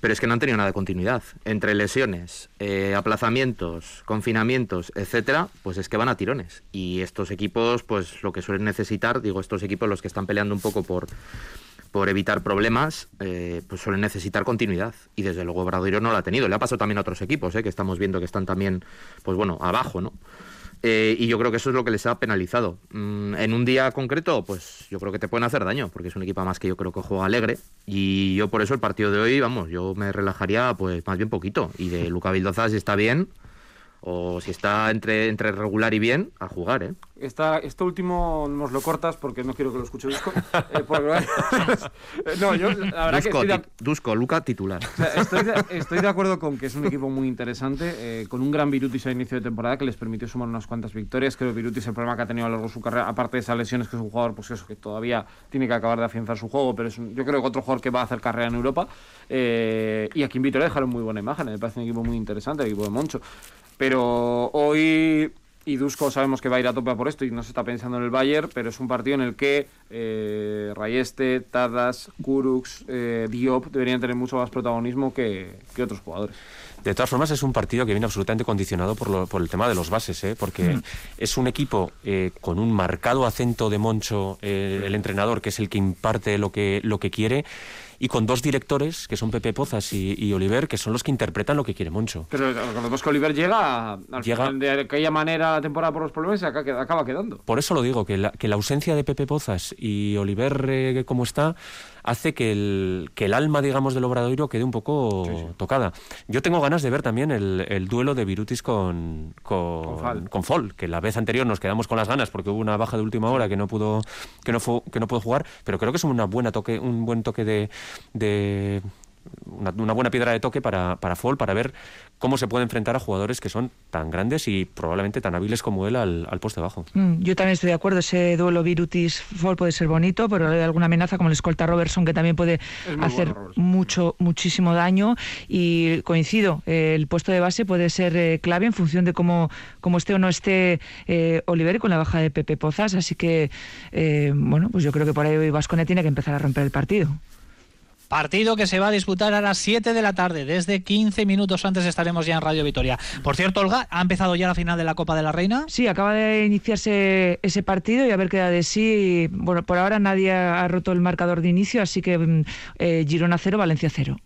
pero es que no han tenido nada de continuidad. Entre lesiones, eh, aplazamientos, confinamientos, etcétera, pues es que van a tirones. Y estos equipos, pues lo que suelen necesitar, digo, estos equipos los que están peleando un poco por, por evitar problemas, eh, pues suelen necesitar continuidad. Y desde luego Bradoiro no lo ha tenido. Le ha pasado también a otros equipos, eh, que estamos viendo que están también, pues bueno, abajo, ¿no? Eh, y yo creo que eso es lo que les ha penalizado. Mm, en un día concreto, pues yo creo que te pueden hacer daño, porque es un equipo más que yo creo que juega alegre. Y yo por eso el partido de hoy, vamos, yo me relajaría pues más bien poquito. Y de Luca Vildoza, si está bien, o si está entre, entre regular y bien, a jugar, ¿eh? Esta, esto último nos lo cortas porque no quiero que lo escuche Dusko. Eh, porque- no, yo la verdad que Dusko, de, ti- Dusko, Luca titular. o sea, estoy, de, estoy de acuerdo con que es un equipo muy interesante, eh, con un gran Virutis a inicio de temporada que les permitió sumar unas cuantas victorias. Creo que Virutis el problema que ha tenido a lo largo de su carrera, aparte de esas lesiones, que es un jugador pues eso, que todavía tiene que acabar de afianzar su juego, pero es un- yo creo que otro jugador que va a hacer carrera en Europa. Eh, y aquí en Vitoria dejaron muy buena imagen, me parece un equipo muy interesante, el equipo de Moncho. Pero hoy y Dusko sabemos que va a ir a tope por esto y no se está pensando en el Bayern, pero es un partido en el que eh, Rayeste, Tadas, Kurux, eh, Diop deberían tener mucho más protagonismo que, que otros jugadores. De todas formas, es un partido que viene absolutamente condicionado por, lo- por el tema de los bases, ¿eh? porque es un equipo eh, con un marcado acento de Moncho, el entrenador, que es el que imparte lo que, lo que quiere, y con dos directores, que son Pepe Pozas y, y Oliver, que son los que interpretan lo que quiere Moncho. Pero recordemos que Oliver llega al Llega- final de aquella manera la temporada por los problemas y acaba quedando. Por eso lo digo, que la, que la ausencia de Pepe Pozas y Oliver eh, como está hace que el, que el alma, digamos, del Obradoiro quede un poco tocada. Yo tengo ganas de ver también el, el duelo de Virutis con, con, Con que la vez anterior nos quedamos con las ganas porque hubo una baja de última hora que no pudo, que no, fu- que no pudo jugar, pero creo que es una buena toque, un buen toque de... de una, una buena piedra de toque para, para Fall, para ver cómo se puede enfrentar a jugadores que son tan grandes y probablemente tan hábiles como él al, al poste bajo. Mm, Yo también estoy de acuerdo, ese duelo Virutis-Fall puede ser bonito, pero hay alguna amenaza como el escolta Robertson que también puede hacer bueno, mucho, muchísimo daño y coincido, eh, el puesto de base puede ser eh, clave en función de cómo, cómo esté o no esté eh, Oliver con la baja de Pepe Pozas, así que eh, bueno, pues yo creo que por ahí Vasconia tiene que empezar a romper el partido. Partido que se va a disputar a las 7 de la tarde. Desde 15 minutos antes estaremos ya en Radio Vitoria. Por cierto, Olga, ¿ha empezado ya la final de la Copa de la Reina? Sí, acaba de iniciarse ese partido y a ver qué da de sí. Bueno, por ahora nadie ha roto el marcador de inicio, así que mm, eh, Girona 0, Valencia 0.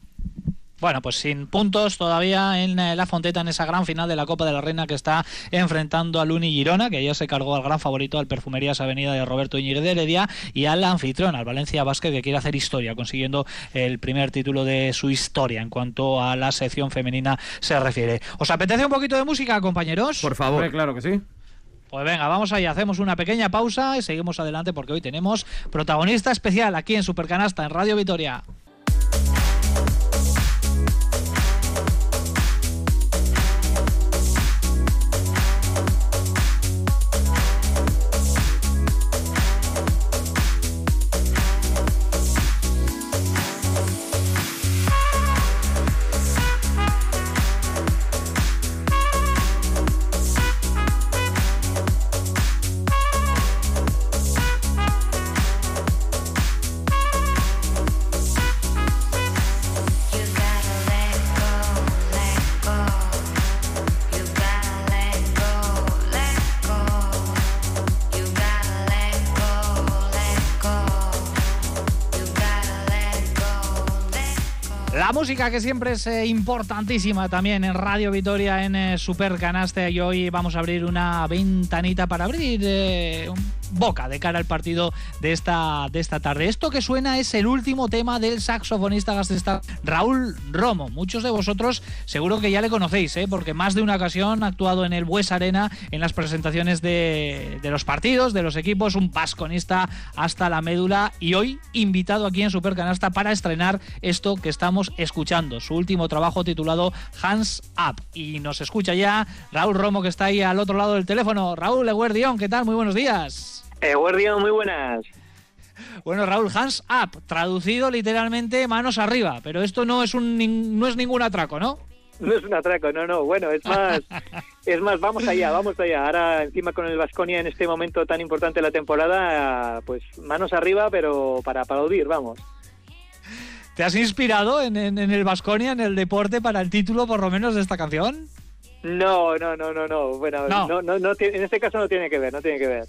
Bueno, pues sin puntos todavía en eh, la Fonteta en esa gran final de la Copa de la Reina que está enfrentando al Uni Girona, que ya se cargó al gran favorito, al Perfumerías Avenida de Roberto Íñiguez de Heredia, y al anfitrión, al Valencia Basket, que quiere hacer historia, consiguiendo el primer título de su historia en cuanto a la sección femenina se refiere. ¿Os apetece un poquito de música, compañeros? Por favor. Claro que sí. Pues venga, vamos allá, hacemos una pequeña pausa y seguimos adelante porque hoy tenemos protagonista especial aquí en Supercanasta, en Radio Vitoria. Música que siempre es eh, importantísima también en Radio Vitoria, en eh, Super Canaste. Y hoy vamos a abrir una ventanita para abrir eh, boca de cara al partido de esta, de esta tarde. Esto que suena es el último tema del saxofonista gastista Raúl Romo. Muchos de vosotros seguro que ya le conocéis, ¿eh? porque más de una ocasión ha actuado en el Bues Arena en las presentaciones de, los partidos, de los equipos, un vasconista hasta la médula y hoy invitado aquí en Supercanasta para estrenar esto que estamos escuchando, su último trabajo titulado Hands Up. Y nos escucha ya Raúl Romo que está ahí al otro lado del teléfono. Raúl Eguerdión, ¿qué tal? Muy buenos días. Eh, Guardián, muy buenas. Bueno, Raúl, hands up, traducido literalmente manos arriba, pero esto no es un no es ningún atraco, ¿no? No es un atraco, no, no. Bueno, es más, es más, vamos allá, vamos allá. Ahora encima con el Vasconia en este momento tan importante de la temporada, pues manos arriba, pero para aplaudir, vamos. ¿Te has inspirado en, en- en el Vasconia, en el deporte, para el título por lo menos de esta canción? No, no, no, no, no. Bueno, No. no, no, no en este caso no tiene que ver, no tiene que ver.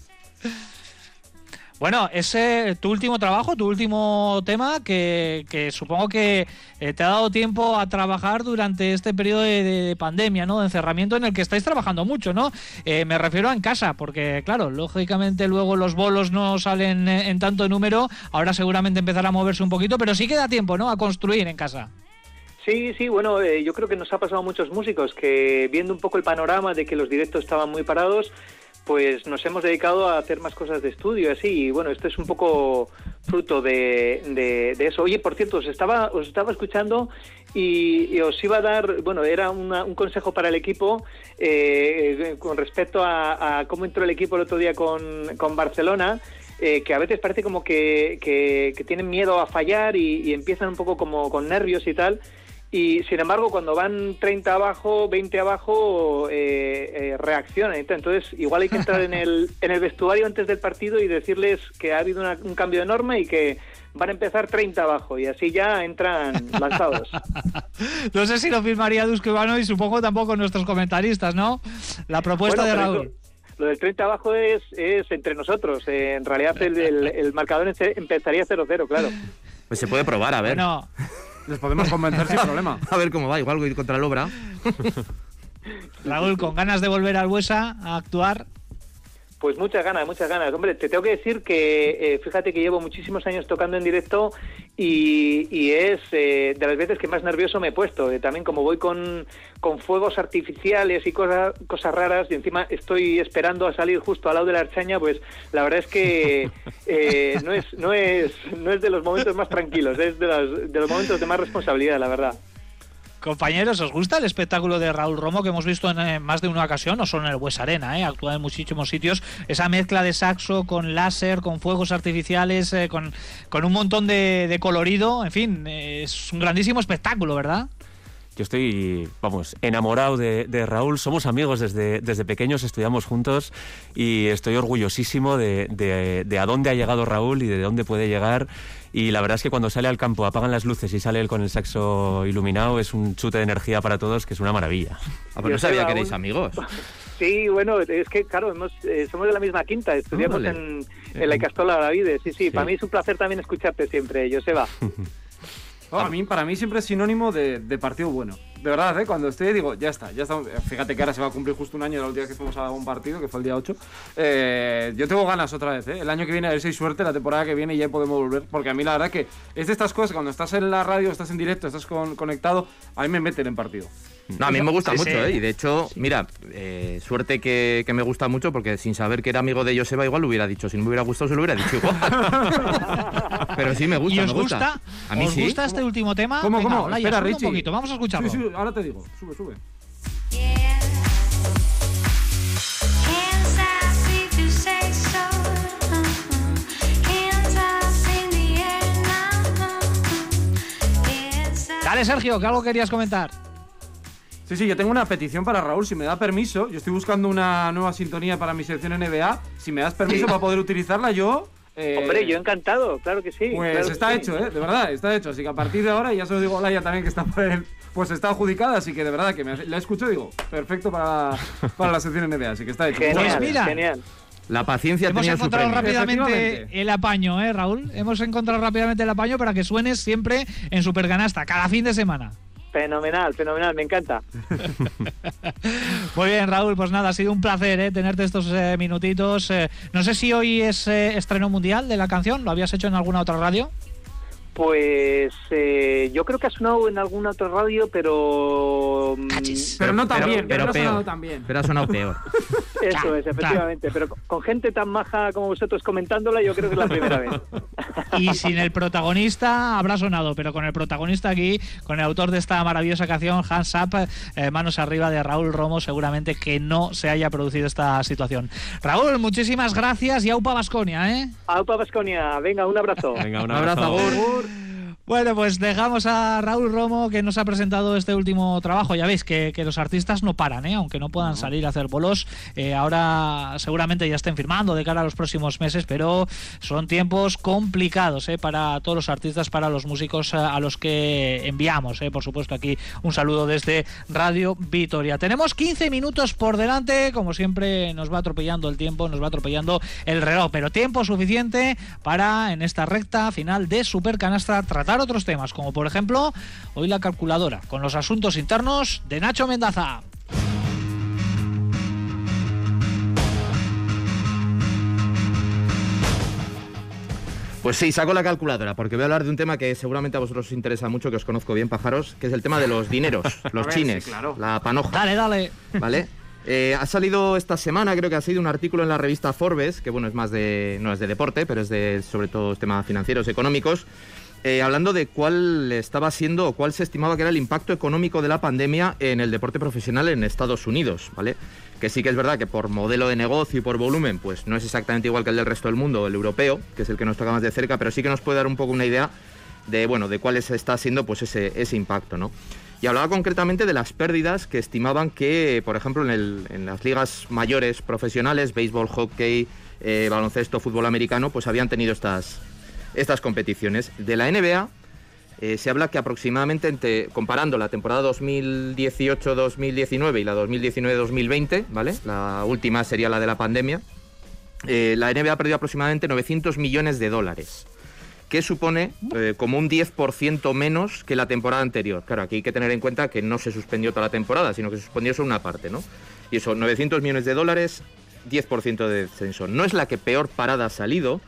Bueno, ese tu último trabajo, tu último tema, que, que supongo que eh, te ha dado tiempo a trabajar durante este periodo de, de- de pandemia, ¿no? De encerramiento en el que estáis trabajando mucho, ¿no? Eh, me refiero a en casa, porque claro, lógicamente luego los bolos no salen eh, en tanto número, ahora seguramente empezará a moverse un poquito, pero sí queda tiempo, ¿no? A construir en casa. Sí, sí, bueno, eh, yo creo que nos ha pasado a muchos músicos que viendo un poco el panorama de que los directos estaban muy parados, pues nos hemos dedicado a hacer más cosas de estudio, así, y bueno, esto es un poco fruto de, de- eso. Oye, por cierto, os estaba, os estaba escuchando y, os iba a dar, bueno, era una- un consejo para el equipo eh, con respecto a, a cómo entró el equipo el otro día con, con Barcelona. eh, que a veces parece como que, que- que tienen miedo a fallar y, y empiezan un poco como con nervios y tal. Y sin embargo, cuando van 30 abajo, 20 abajo, eh, eh, reaccionan. Entonces, igual hay que entrar en el, en el vestuario antes del partido y decirles que ha habido una- un cambio enorme y que van a empezar 30 abajo. Y así ya entran lanzados. No sé si lo firmaría Dusko Ivano y supongo tampoco nuestros comentaristas, ¿no? La propuesta Bueno, de Raúl. eso- lo del 30 abajo es, es entre nosotros. Eh, en realidad, el, el- el marcador empezaría 0-0, claro. Pues se puede probar, a ver. Bueno, Les podemos convencer sin problema. A ver cómo va, igual voy contra el obra. Raúl, con ganas de volver al Buesa a actuar. Pues muchas ganas, muchas ganas. Hombre, te tengo que decir que eh, fíjate que llevo muchísimos años tocando en directo y, es eh, de las veces que más nervioso me he puesto. Eh, también como voy con, con fuegos artificiales y cosas, cosas raras y encima estoy esperando a salir justo al lado de la archaña, pues la verdad es que eh, no, es, no, es, no es de los momentos más tranquilos, es de, las- de los momentos de más responsabilidad, la verdad. Compañeros, ¿os gusta el espectáculo de Raúl Romo que hemos visto en eh, más de una ocasión? No solo en el Bues Arena, ¿eh? actúa en muchísimos sitios. Esa mezcla de saxo con láser, con fuegos artificiales, eh, con, con un montón de, de colorido. En fin, eh, es un grandísimo espectáculo, ¿verdad? Yo estoy, vamos, enamorado de, Raúl. Somos amigos desde, desde pequeños, estudiamos juntos y estoy orgullosísimo de, de- de a dónde ha llegado Raúl y de dónde puede llegar. Y la verdad es que cuando sale al campo, apagan las luces y sale él con el saxo iluminado, es un chute de energía para todos que es una maravilla. Ah, pues Yo no sabía que erais amigos. Sí, bueno, es que claro, hemos, eh, somos de la misma quinta, estudiamos en, en la Icastola Davide. Sí, sí, Sí. para mí es un placer también escucharte siempre, Joseba. No, a mí, para mí siempre es sinónimo de, de partido bueno. De verdad, ¿eh? cuando estoy digo, ya está, ya está. Fíjate que ahora se va a cumplir justo un año de la última vez que fuimos a un partido, que fue el día 8. Eh, yo tengo ganas otra vez, ¿eh? El año que viene, a ver si hay suerte, la temporada que viene ya podemos volver. Porque a mí la verdad que es de estas cosas, cuando estás en la radio, estás en directo, estás con- conectado, a mí me meten en partido. No, a mí me gusta Sí, mucho, sí. ¿eh? Y de hecho, mira, eh, suerte que, que me gusta mucho porque sin saber que era amigo de Joseba igual lo hubiera dicho. Si no me hubiera gustado, se lo hubiera dicho igual. Pero sí me gusta, ¿Y os me gusta. gusta? A mí ¿Os sí. gusta este último tema? ¿Cómo, Venga, cómo? Olaya, Espera, Richie. un poquito, vamos a escucharlo. Sí, sí, ahora te digo. Sube, sube. Dale, Sergio, que algo querías comentar. Sí, sí, yo tengo una petición para Raúl, si me da permiso. Yo estoy buscando una nueva sintonía para mi sección NBA. Si me das permiso para poder utilizarla, yo. eh, Hombre, yo encantado, claro que sí. Pues claro está sí. hecho, ¿eh? De verdad, está hecho. Así que a partir de ahora, y ya se lo digo a Laia también que está por él, pues está adjudicada. Así que de verdad que me, la escucho y digo, perfecto para, para la sección NBA. Así que está hecho. Genial, Pues mira. genial. La paciencia Hemos tenía su encontrado premio. rápidamente el apaño, ¿eh, Raúl? Hemos encontrado rápidamente el apaño para que suenes siempre en Supercanasta, cada fin de semana. Fenomenal, fenomenal, me encanta. Muy bien, Raúl, pues nada, ha sido un placer ¿eh? tenerte estos eh, minutitos. Eh, no sé si hoy es eh, estreno mundial de la canción, ¿lo habías hecho en alguna otra radio? Pues eh, yo creo que ha sonado en alguna otra radio, pero... mm, Pero no tan Pero- bien, pero, pero no ha sonado peor. tan bien. Pero ha sonado peor. Eso es, efectivamente. Pero con- gente tan maja como vosotros comentándola, yo creo que es la primera vez. Y sin el protagonista habrá sonado, pero con el protagonista aquí, con el autor de esta maravillosa canción, Hands Up, eh, manos arriba de Raúl Romo, seguramente que no se haya producido esta situación. Raúl, muchísimas gracias y aupa Vasconia, ¿eh? Aupa Vasconia, venga, un abrazo. Venga, un Un abrazo, abrazo. Bueno, pues dejamos a Raúl Romo que nos ha presentado este último trabajo. Ya veis que, que los artistas no paran, ¿eh? aunque no puedan salir a hacer bolos. eh, ahora seguramente ya estén firmando de cara a los próximos meses, pero son tiempos complicados ¿eh? para todos los artistas, para los músicos eh, a los que enviamos. ¿eh? Por supuesto, aquí un saludo desde Radio Vitoria. Tenemos 15 minutos por delante, como siempre nos va atropellando el tiempo, nos va atropellando el reloj, pero tiempo suficiente para en esta recta final de Supercanastra tratar otros temas, como por ejemplo hoy la calculadora, con los asuntos internos de Nacho Mendaza. Pues sí, saco la calculadora, porque voy a hablar de un tema que seguramente a vosotros os interesa mucho, que os conozco bien, pájaros, que es el tema de los dineros, los ver, sí, chines, claro. la panoja. Dale, dale. ¿Vale? Eh, ha salido esta semana, creo que ha sido un artículo en la revista Forbes, que bueno, es más de. no es de deporte, pero es de sobre todo temas financieros, económicos. Eh, hablando de cuál estaba siendo o cuál se estimaba que era el impacto económico de la pandemia en el deporte profesional en Estados Unidos, ¿vale? Que sí que es verdad que por modelo de negocio y por volumen, pues no es exactamente igual que el del resto del mundo, el europeo, que es el que nos toca más de cerca, pero sí que nos puede dar un poco una idea de bueno de cuál es- está siendo pues ese, ese impacto no y hablaba concretamente de las pérdidas que estimaban que por ejemplo en las ligas mayores profesionales béisbol hockey eh, baloncesto fútbol americano pues habían tenido estas estas competiciones de la NBA eh, se habla que aproximadamente comparando la temporada 2018-2019 y la 2019-2020 vale la última sería la de la pandemia eh, la NBA ha perdido aproximadamente 900 millones de dólares que supone eh, como un 10% menos que la temporada anterior. Claro, aquí hay que tener en cuenta que no se suspendió toda la temporada, sino que se suspendió solo una parte, ¿no? Y eso, 900 millones de dólares, 10% de descenso. No es la que peor parada ha salido,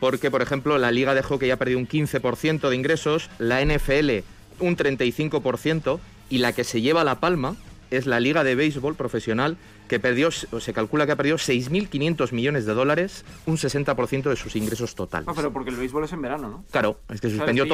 porque, por ejemplo, la Liga de Hockey ha perdido un 15% de ingresos, la NFL un 35%, y la que se lleva la palma es la Liga de Béisbol Profesional, que perdió, o se calcula que ha perdido 6.500 millones de dólares, un 60% de sus ingresos totales. No, pero porque el béisbol es en verano, ¿no? Claro, es que O sea, suspendió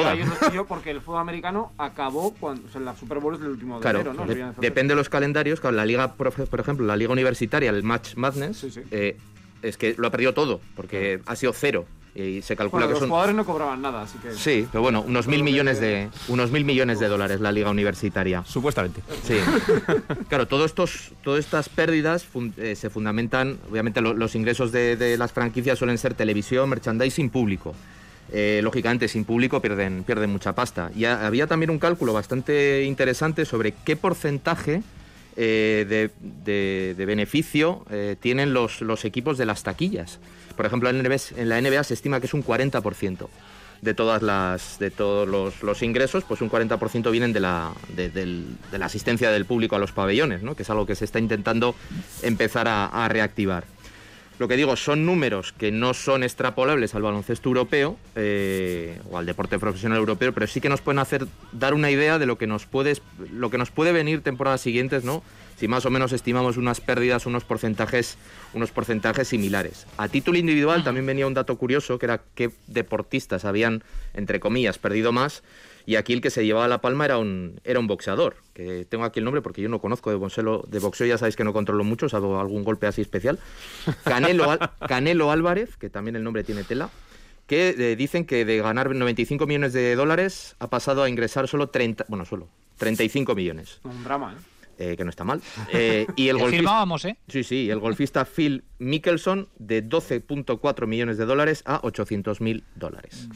yo porque el fútbol americano acabó cuando. O sea, la Super Bowl es el último de Claro, enero, ¿no? de- de depende de los calendarios. Claro, la liga, por ejemplo, la liga universitaria, el Match Madness, Sí, sí. eh, es que lo ha perdido todo, porque ha sido cero. Y se calcula Bueno, que los son. jugadores no cobraban nada, así que. Sí, pero bueno, unos mil millones de unos mil millones de dólares la liga universitaria. Supuestamente. Sí. Claro, todos estos, todas estas pérdidas fun- eh, se fundamentan, obviamente lo- los ingresos de, de las franquicias suelen ser televisión, merchandising, público. Eh, lógicamente, sin público pierden, pierden mucha pasta. Y ha- había también un cálculo bastante interesante sobre qué porcentaje eh, de, de- beneficio eh, tienen los, los equipos de las taquillas. Por ejemplo, en, la NBA se estima que es un 40% de todas las de todos los, los ingresos, pues un 40% vienen de la, de, la asistencia del público a los pabellones, ¿no? que es algo que se está intentando empezar a reactivar. Lo que digo, son números que no son extrapolables al baloncesto europeo eh, o al deporte profesional europeo, pero sí que nos pueden hacer dar una idea de lo que nos puede, lo que nos puede venir temporadas siguientes, ¿no? Si más o menos estimamos unas pérdidas, unos porcentajes, unos porcentajes similares. A título individual también venía un dato curioso, que era qué deportistas habían, entre comillas, perdido más. Y aquí el que se llevaba la palma era un, era un boxeador, que tengo aquí el nombre porque yo no conozco de boxeo, de boxeo ya sabéis que no controlo mucho, salvo algún golpe así especial. Canelo, Al- Canelo Álvarez, que también el nombre tiene tela, que eh, dicen que de ganar 95 millones de dólares ha pasado a ingresar solo 30, bueno, solo 35 millones, Un drama, ¿eh? eh, que no está mal. Eh, y el Que golfista... firmábamos, ¿eh? Sí, sí, el golfista Phil Mickelson de 12.4 millones de dólares a 800 mil dólares.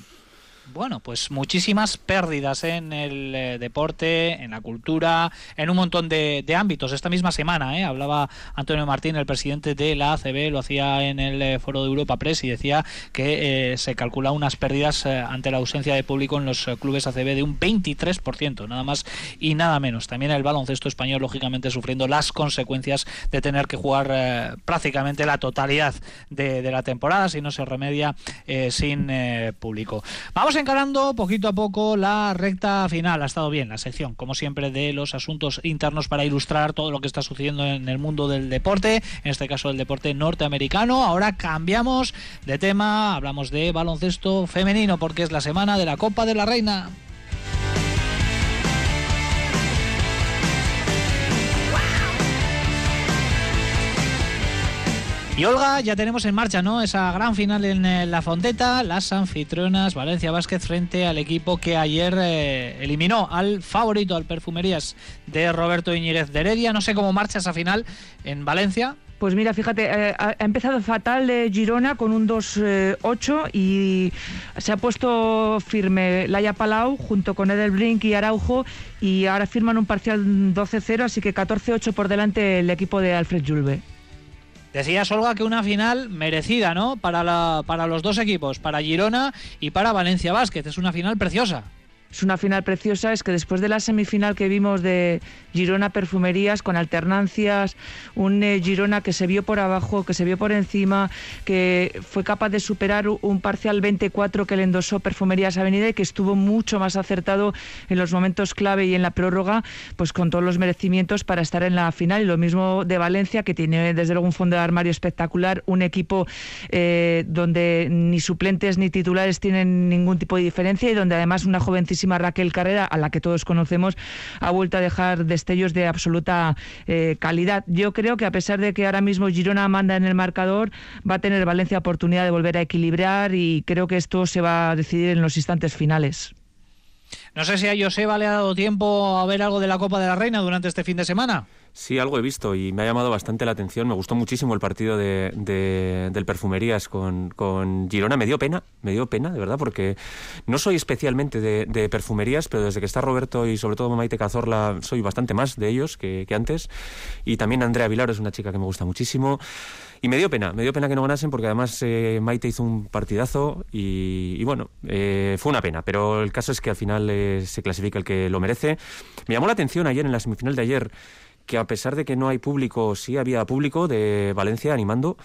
Bueno, pues muchísimas pérdidas en el eh, deporte, en la cultura, en un montón de, ámbitos. Esta misma semana ¿eh? hablaba Antonio Martín, el presidente de la ACB, lo hacía en el eh, foro de Europa Press y decía que eh, se calcula unas pérdidas ante la ausencia de público en los clubes ACB de un 23%, nada más y nada menos. También el baloncesto español, lógicamente, sufriendo las consecuencias de tener que jugar prácticamente la totalidad de, la temporada si no se remedia sin público. Vamos encarando poquito a poco la recta final. Ha estado bien la sección, como siempre, de los asuntos internos para ilustrar todo lo que está sucediendo en el mundo del deporte, en este caso el deporte norteamericano. Ahora cambiamos de tema, hablamos de baloncesto femenino porque es la semana de la Copa de la Reina. Y Olga, ya tenemos en marcha, ¿no? Esa gran final en eh, La Fonteta, las anfitrionas Valencia Basket frente al equipo que ayer eh, eliminó al favorito, al Perfumerías de Roberto Iñiguez de Heredia. No sé cómo marcha esa final en Valencia. Pues mira, fíjate, eh, ha empezado fatal Girona con un 2-8 y se ha puesto firme Laia Palau junto con Edelbrink y Araujo y ahora firman un parcial 12-0, así que 14-8 por delante el equipo de Alfred Julve. Decías, Olga, que una final merecida, ¿no? Para, la, para los dos equipos, para Girona y para Valencia Basket. Es una final preciosa. Es una final preciosa, es que después de la semifinal que vimos de Girona Perfumerías con alternancias, un eh, Girona que se vio por abajo, que se vio por encima, que fue capaz de superar un parcial 24 que le endosó Perfumerías Avenida y que estuvo mucho más acertado en los momentos clave y en la prórroga, pues con todos los merecimientos para estar en la final. Y lo mismo de Valencia, que tiene desde luego un fondo de armario espectacular, un equipo eh, donde ni suplentes ni titulares tienen ningún tipo de diferencia y donde además una jovencísima Raquel Carrera, a la que todos conocemos, ha vuelto a dejar destellos de absoluta eh, calidad. Yo creo que a pesar de que ahora mismo Girona manda en el marcador, va a tener Valencia oportunidad de volver a equilibrar y creo que esto se va a decidir en los instantes finales. No sé si a Joseba le ha dado tiempo a ver algo de la Copa de la Reina durante este fin de semana. Sí, algo he visto y me ha llamado bastante la atención. Me gustó muchísimo el partido de, de- del Perfumerías con, con Girona. Me dio pena, me dio pena, de verdad, porque no soy especialmente de, perfumerías, pero desde que está Roberto y sobre todo Maite Cazorla, soy bastante más de ellos que, antes. Y también Andrea Vilar es una chica que me gusta muchísimo. Y me dio pena, me dio pena que no ganasen porque además eh, Maite hizo un partidazo y, y bueno, eh, fue una pena. Pero el caso es que al final eh, se clasifica el que lo merece. Me llamó la atención ayer en la semifinal de ayer que a pesar de que no hay público, sí había público de Valencia animando.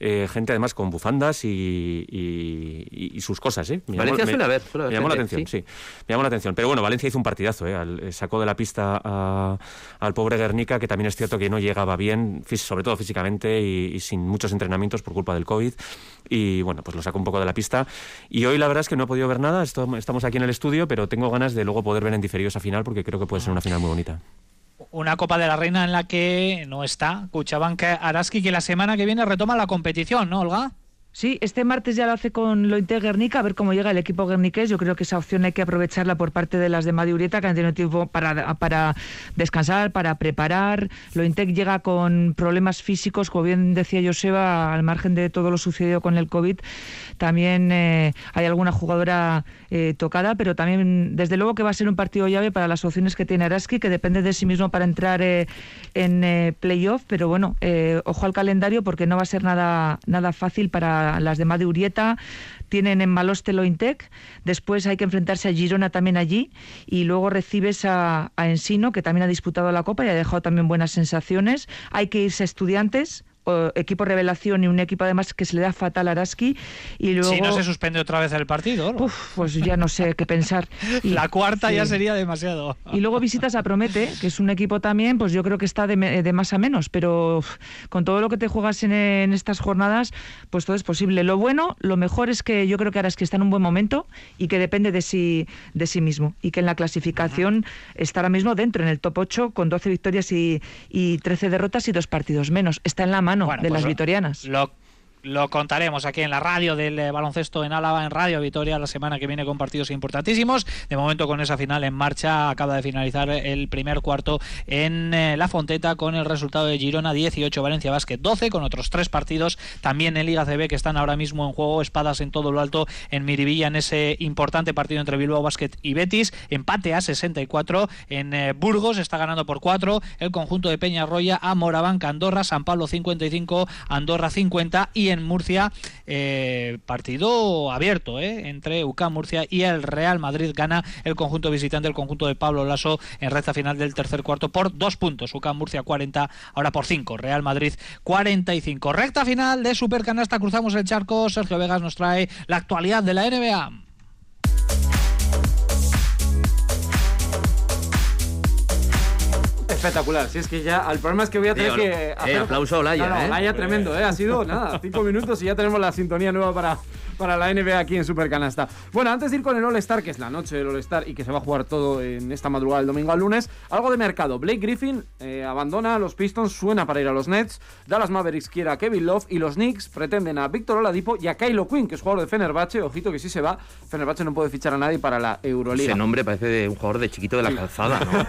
eh, gente además con bufandas y, y- sus cosas, ¿eh? Me Valencia me- suele haber, suele haber me llamó la atención, sí. Me llamó la atención. Pero bueno, Valencia hizo un partidazo, ¿eh? Al- eh, sacó de la pista a- al pobre Guernica, que también es cierto que no llegaba bien, sobre todo físicamente y, y sin muchos entrenamientos por culpa del COVID. Y bueno, pues lo sacó un poco de la pista. Y hoy la verdad es que no he podido ver nada, esto- estamos aquí en el estudio, pero tengo ganas de luego poder ver en diferido esa final porque creo que puede ser una final muy bonita. Una Copa de la Reina en la que no está Cuchabank Araski, que la semana que viene retoma la competición, ¿no, Olga? Sí, este martes ya lo hace con Lointe Guernica, a ver cómo llega el equipo guerniqués. Yo creo que esa opción hay que aprovecharla por parte de las de Madiurieta, que han tenido tiempo para, para descansar, para preparar. Lointec llega con problemas físicos, como bien decía Joseba, al margen de todo lo sucedido con el COVID. También eh, hay alguna jugadora eh, tocada, pero también, desde luego, que va a ser un partido llave para las opciones que tiene Araski, que depende de sí mismo para entrar eh, en eh, playoff. Pero bueno, eh, ojo al calendario porque no va a ser nada, nada fácil para las de Made Urieta. Tienen en Maloste Lointec, después hay que enfrentarse a Girona también allí y luego recibes a, a Ensino, que también ha disputado la Copa y ha dejado también buenas sensaciones. Hay que irse Estudiantes, o equipo revelación y un equipo además que se le da fatal a Araski y luego Si no se suspende otra vez el partido. Uf, pues ya no sé qué pensar. Y- la cuarta ya sería demasiado. Y luego visitas a Promete, que es un equipo también, pues yo creo que está de, de más a menos, pero uf, con todo lo que te juegas en, en estas jornadas, pues todo es posible. Lo bueno, lo mejor es que yo creo que que está en un buen momento y que depende de sí, de sí mismo. Y que en la clasificación está ahora mismo dentro, en el top 8, con 12 victorias y, y 13 derrotas y dos partidos menos. Está en la mano Bueno, de pues las lo- vitorianas. Lo, lo contaremos aquí en la radio del eh, baloncesto en Álava, en Radio Vitoria, la semana que viene con partidos importantísimos. De momento, con esa final en marcha, acaba de finalizar el primer cuarto en eh, La Fonteta con el resultado de Girona 18, Valencia Basket 12, con otros tres partidos también en Liga CB que están ahora mismo en juego, espadas en todo lo alto en Miribilla en ese importante partido entre Bilbao Basket y Betis. Empate a 64 en eh, Burgos, está ganando por 4 el conjunto de Peñarroya a Morabanca, Andorra, San Pablo 55, Andorra 50 y en Murcia eh, partido abierto eh, entre UCAM Murcia y el Real Madrid. Gana el conjunto visitante, el conjunto de Pablo Lasso en recta final del tercer cuarto por dos puntos, UCAM Murcia 40, ahora por 5, Real Madrid 45. Recta final de Supercanasta, cruzamos el charco, Sergio Vegas nos trae la actualidad de la NBA. Espectacular. Si es que ya, el problema es que voy a tener que eh, aplauso a Olaya, No, no, eh. Olaya tremendo, ¿eh? Ha sido nada, cinco minutos y ya tenemos la sintonía nueva para, para la NBA aquí en Supercanasta. Bueno, antes de ir con el All-Star, que es la noche del All-Star y que se va a jugar todo en esta madrugada del domingo al lunes, algo de mercado. Blake Griffin eh, abandona a los Pistons, suena para ir a los Nets. Dallas Mavericks quiere a Kevin Love y los Knicks pretenden a Víctor Oladipo y a Kylo Quinn, que es jugador de Fenerbahce. Ojito que si se va, Fenerbahce no puede fichar a nadie para la Euroliga. Ese nombre parece de un jugador de chiquito de la calzada, ¿no?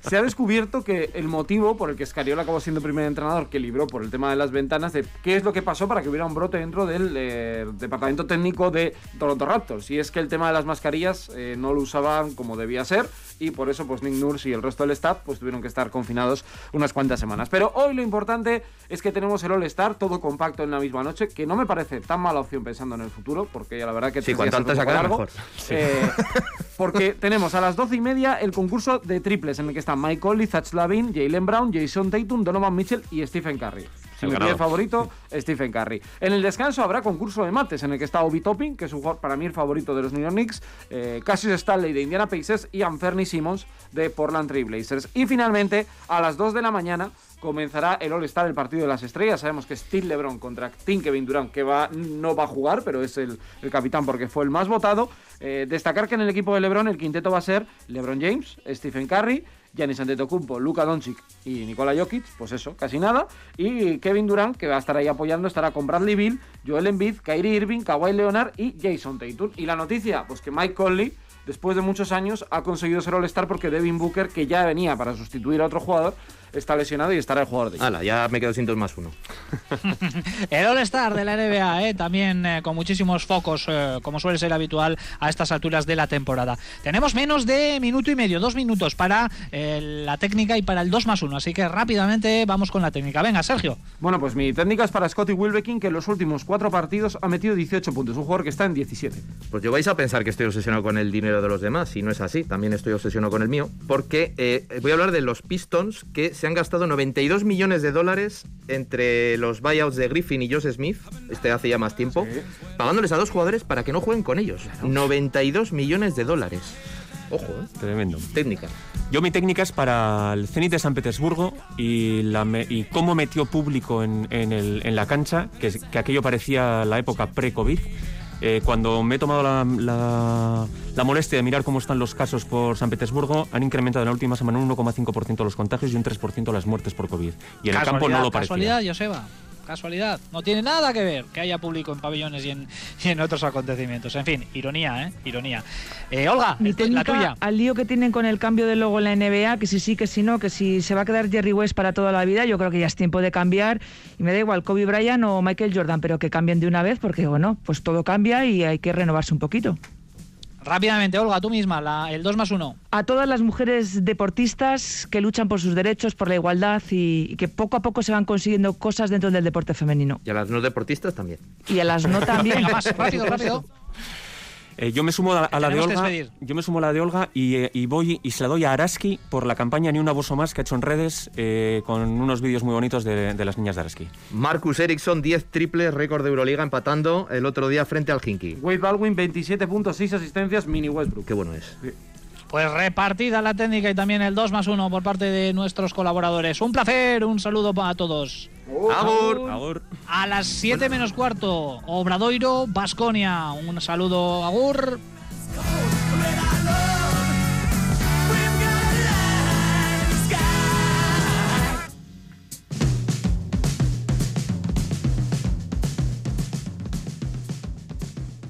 Se ha descubierto que el motivo por el que Scariolo acabó siendo primer entrenador que libró por el tema de las ventanas, de qué es lo que pasó para que hubiera un brote dentro del eh, departamento técnico de Toronto Raptors. Y es que el tema de las mascarillas eh, no lo usaban como debía ser y por eso pues Nick Nurse y el resto del staff pues tuvieron que estar confinados unas cuantas semanas. Pero hoy lo importante es que tenemos el All-Star todo compacto en la misma noche, que no me parece tan mala opción pensando en el futuro, porque la verdad que Sí, cuanto antes largo. mejor. Eh, porque tenemos a las doce y media el concurso de triples en el que están Mike Conley, Zach Lavin, Jalen Brown, Jason Tatum, Donovan Mitchell y Stephen Curry. Si El mi ganador. primer favorito, Stephen Curry. En el descanso habrá concurso de mates en el que está Obi Topping, que es un jugador para mí el favorito de los New York Knicks, eh, Cassius Stanley de Indiana Pacers y Anferni Simmons de Portland Trail Blazers. Y finalmente, a las 2 de la mañana comenzará el All-Star, el partido de las estrellas. Sabemos que Steve LeBron contra Tim Kevin Durant, que va, no va a jugar, pero es el, el capitán porque fue el más votado. Eh, destacar que en el equipo de LeBron el quinteto va a ser LeBron James, Stephen Curry, Giannis Antetokounmpo, Luka Doncic y Nikola Jokic, pues eso, casi nada. Y Kevin Durant, que va a estar ahí apoyando, estará con Bradley Bill, Joel Embiid, Kyrie Irving, Kawhi Leonard y Jason Tatum. Y la noticia, pues que Mike Conley, después de muchos años, ha conseguido ser All-Star porque Devin Booker, que ya venía para sustituir a otro jugador, está lesionado y estará el jugador de Hala, ya me quedo sin dos más uno. El All-Star de la NBA, eh, también eh, con muchísimos focos, eh, como suele ser habitual a estas alturas de la temporada. Tenemos menos de minuto y medio, dos minutos para eh, la técnica y para el 2 más 1, así que rápidamente vamos con la técnica. Venga, Sergio. Bueno, pues mi técnica es para Scotty Wilbekin, que en los últimos cuatro partidos ha metido 18 puntos. Un jugador que está en 17. Pues yo vais a pensar que estoy obsesionado con el dinero de los demás, y no es así, también estoy obsesionado con el mío, porque eh, voy a hablar de los Pistons que se han gastado 92 millones de dólares entre los buyouts de Griffin y Josh Smith, este hace ya más tiempo, pagándoles a dos jugadores para que no jueguen con ellos. 92 millones de dólares. Ojo, ¿eh? Tremendo. Técnica. Yo mi técnica es para el Zenit de San Petersburgo y, la me- y cómo metió público en, en el- en la cancha, que aquello parecía la época pre-COVID. Eh, cuando me he tomado la, la- la molestia de mirar cómo están los casos por San Petersburgo, han incrementado en la última semana un 1,5% los contagios y un 3% las muertes por COVID. Y en el campo no lo parecía. Casualidad, Joseba. Casualidad. No tiene nada que ver que haya público en pabellones y en, y en otros acontecimientos. En fin, ironía, ¿eh? Ironía. Eh, Olga, Mi el- la tuya. al lío que tienen con el cambio de logo en la NBA, que si sí, que si no, que si se va a quedar Jerry West para toda la vida, yo creo que ya es tiempo de cambiar. Y me da igual Kobe Bryant o Michael Jordan, pero que cambien de una vez porque, bueno, pues todo cambia y hay que renovarse un poquito. Rápidamente, Olga, tú misma, la- el 2 más 1. A todas las mujeres deportistas que luchan por sus derechos, por la igualdad y, y que poco a poco se van consiguiendo cosas dentro del deporte femenino. Y a las no deportistas también. Y a las no también. Venga, más, rápido, rápido. Eh, yo me sumo a, a la de Olga. Yo me sumo a la de Olga y, eh, y voy y se la doy a Araski por la campaña Ni un abuso más que ha hecho en redes eh, con unos vídeos muy bonitos de, de las niñas de Araski. Marcus Ericsson, 10 triples, récord de Euroliga, empatando el otro día frente al Hinky. Wade Baldwin, 27 puntos, 6 asistencias, mini Westbrook. Qué bueno es. Pues repartida la técnica y también el 2 más 1 por parte de nuestros colaboradores. Un placer, un saludo para todos. ¡Agur! Agur. A las 7 menos cuarto, Obradoiro, Basconia. Un saludo, Agur.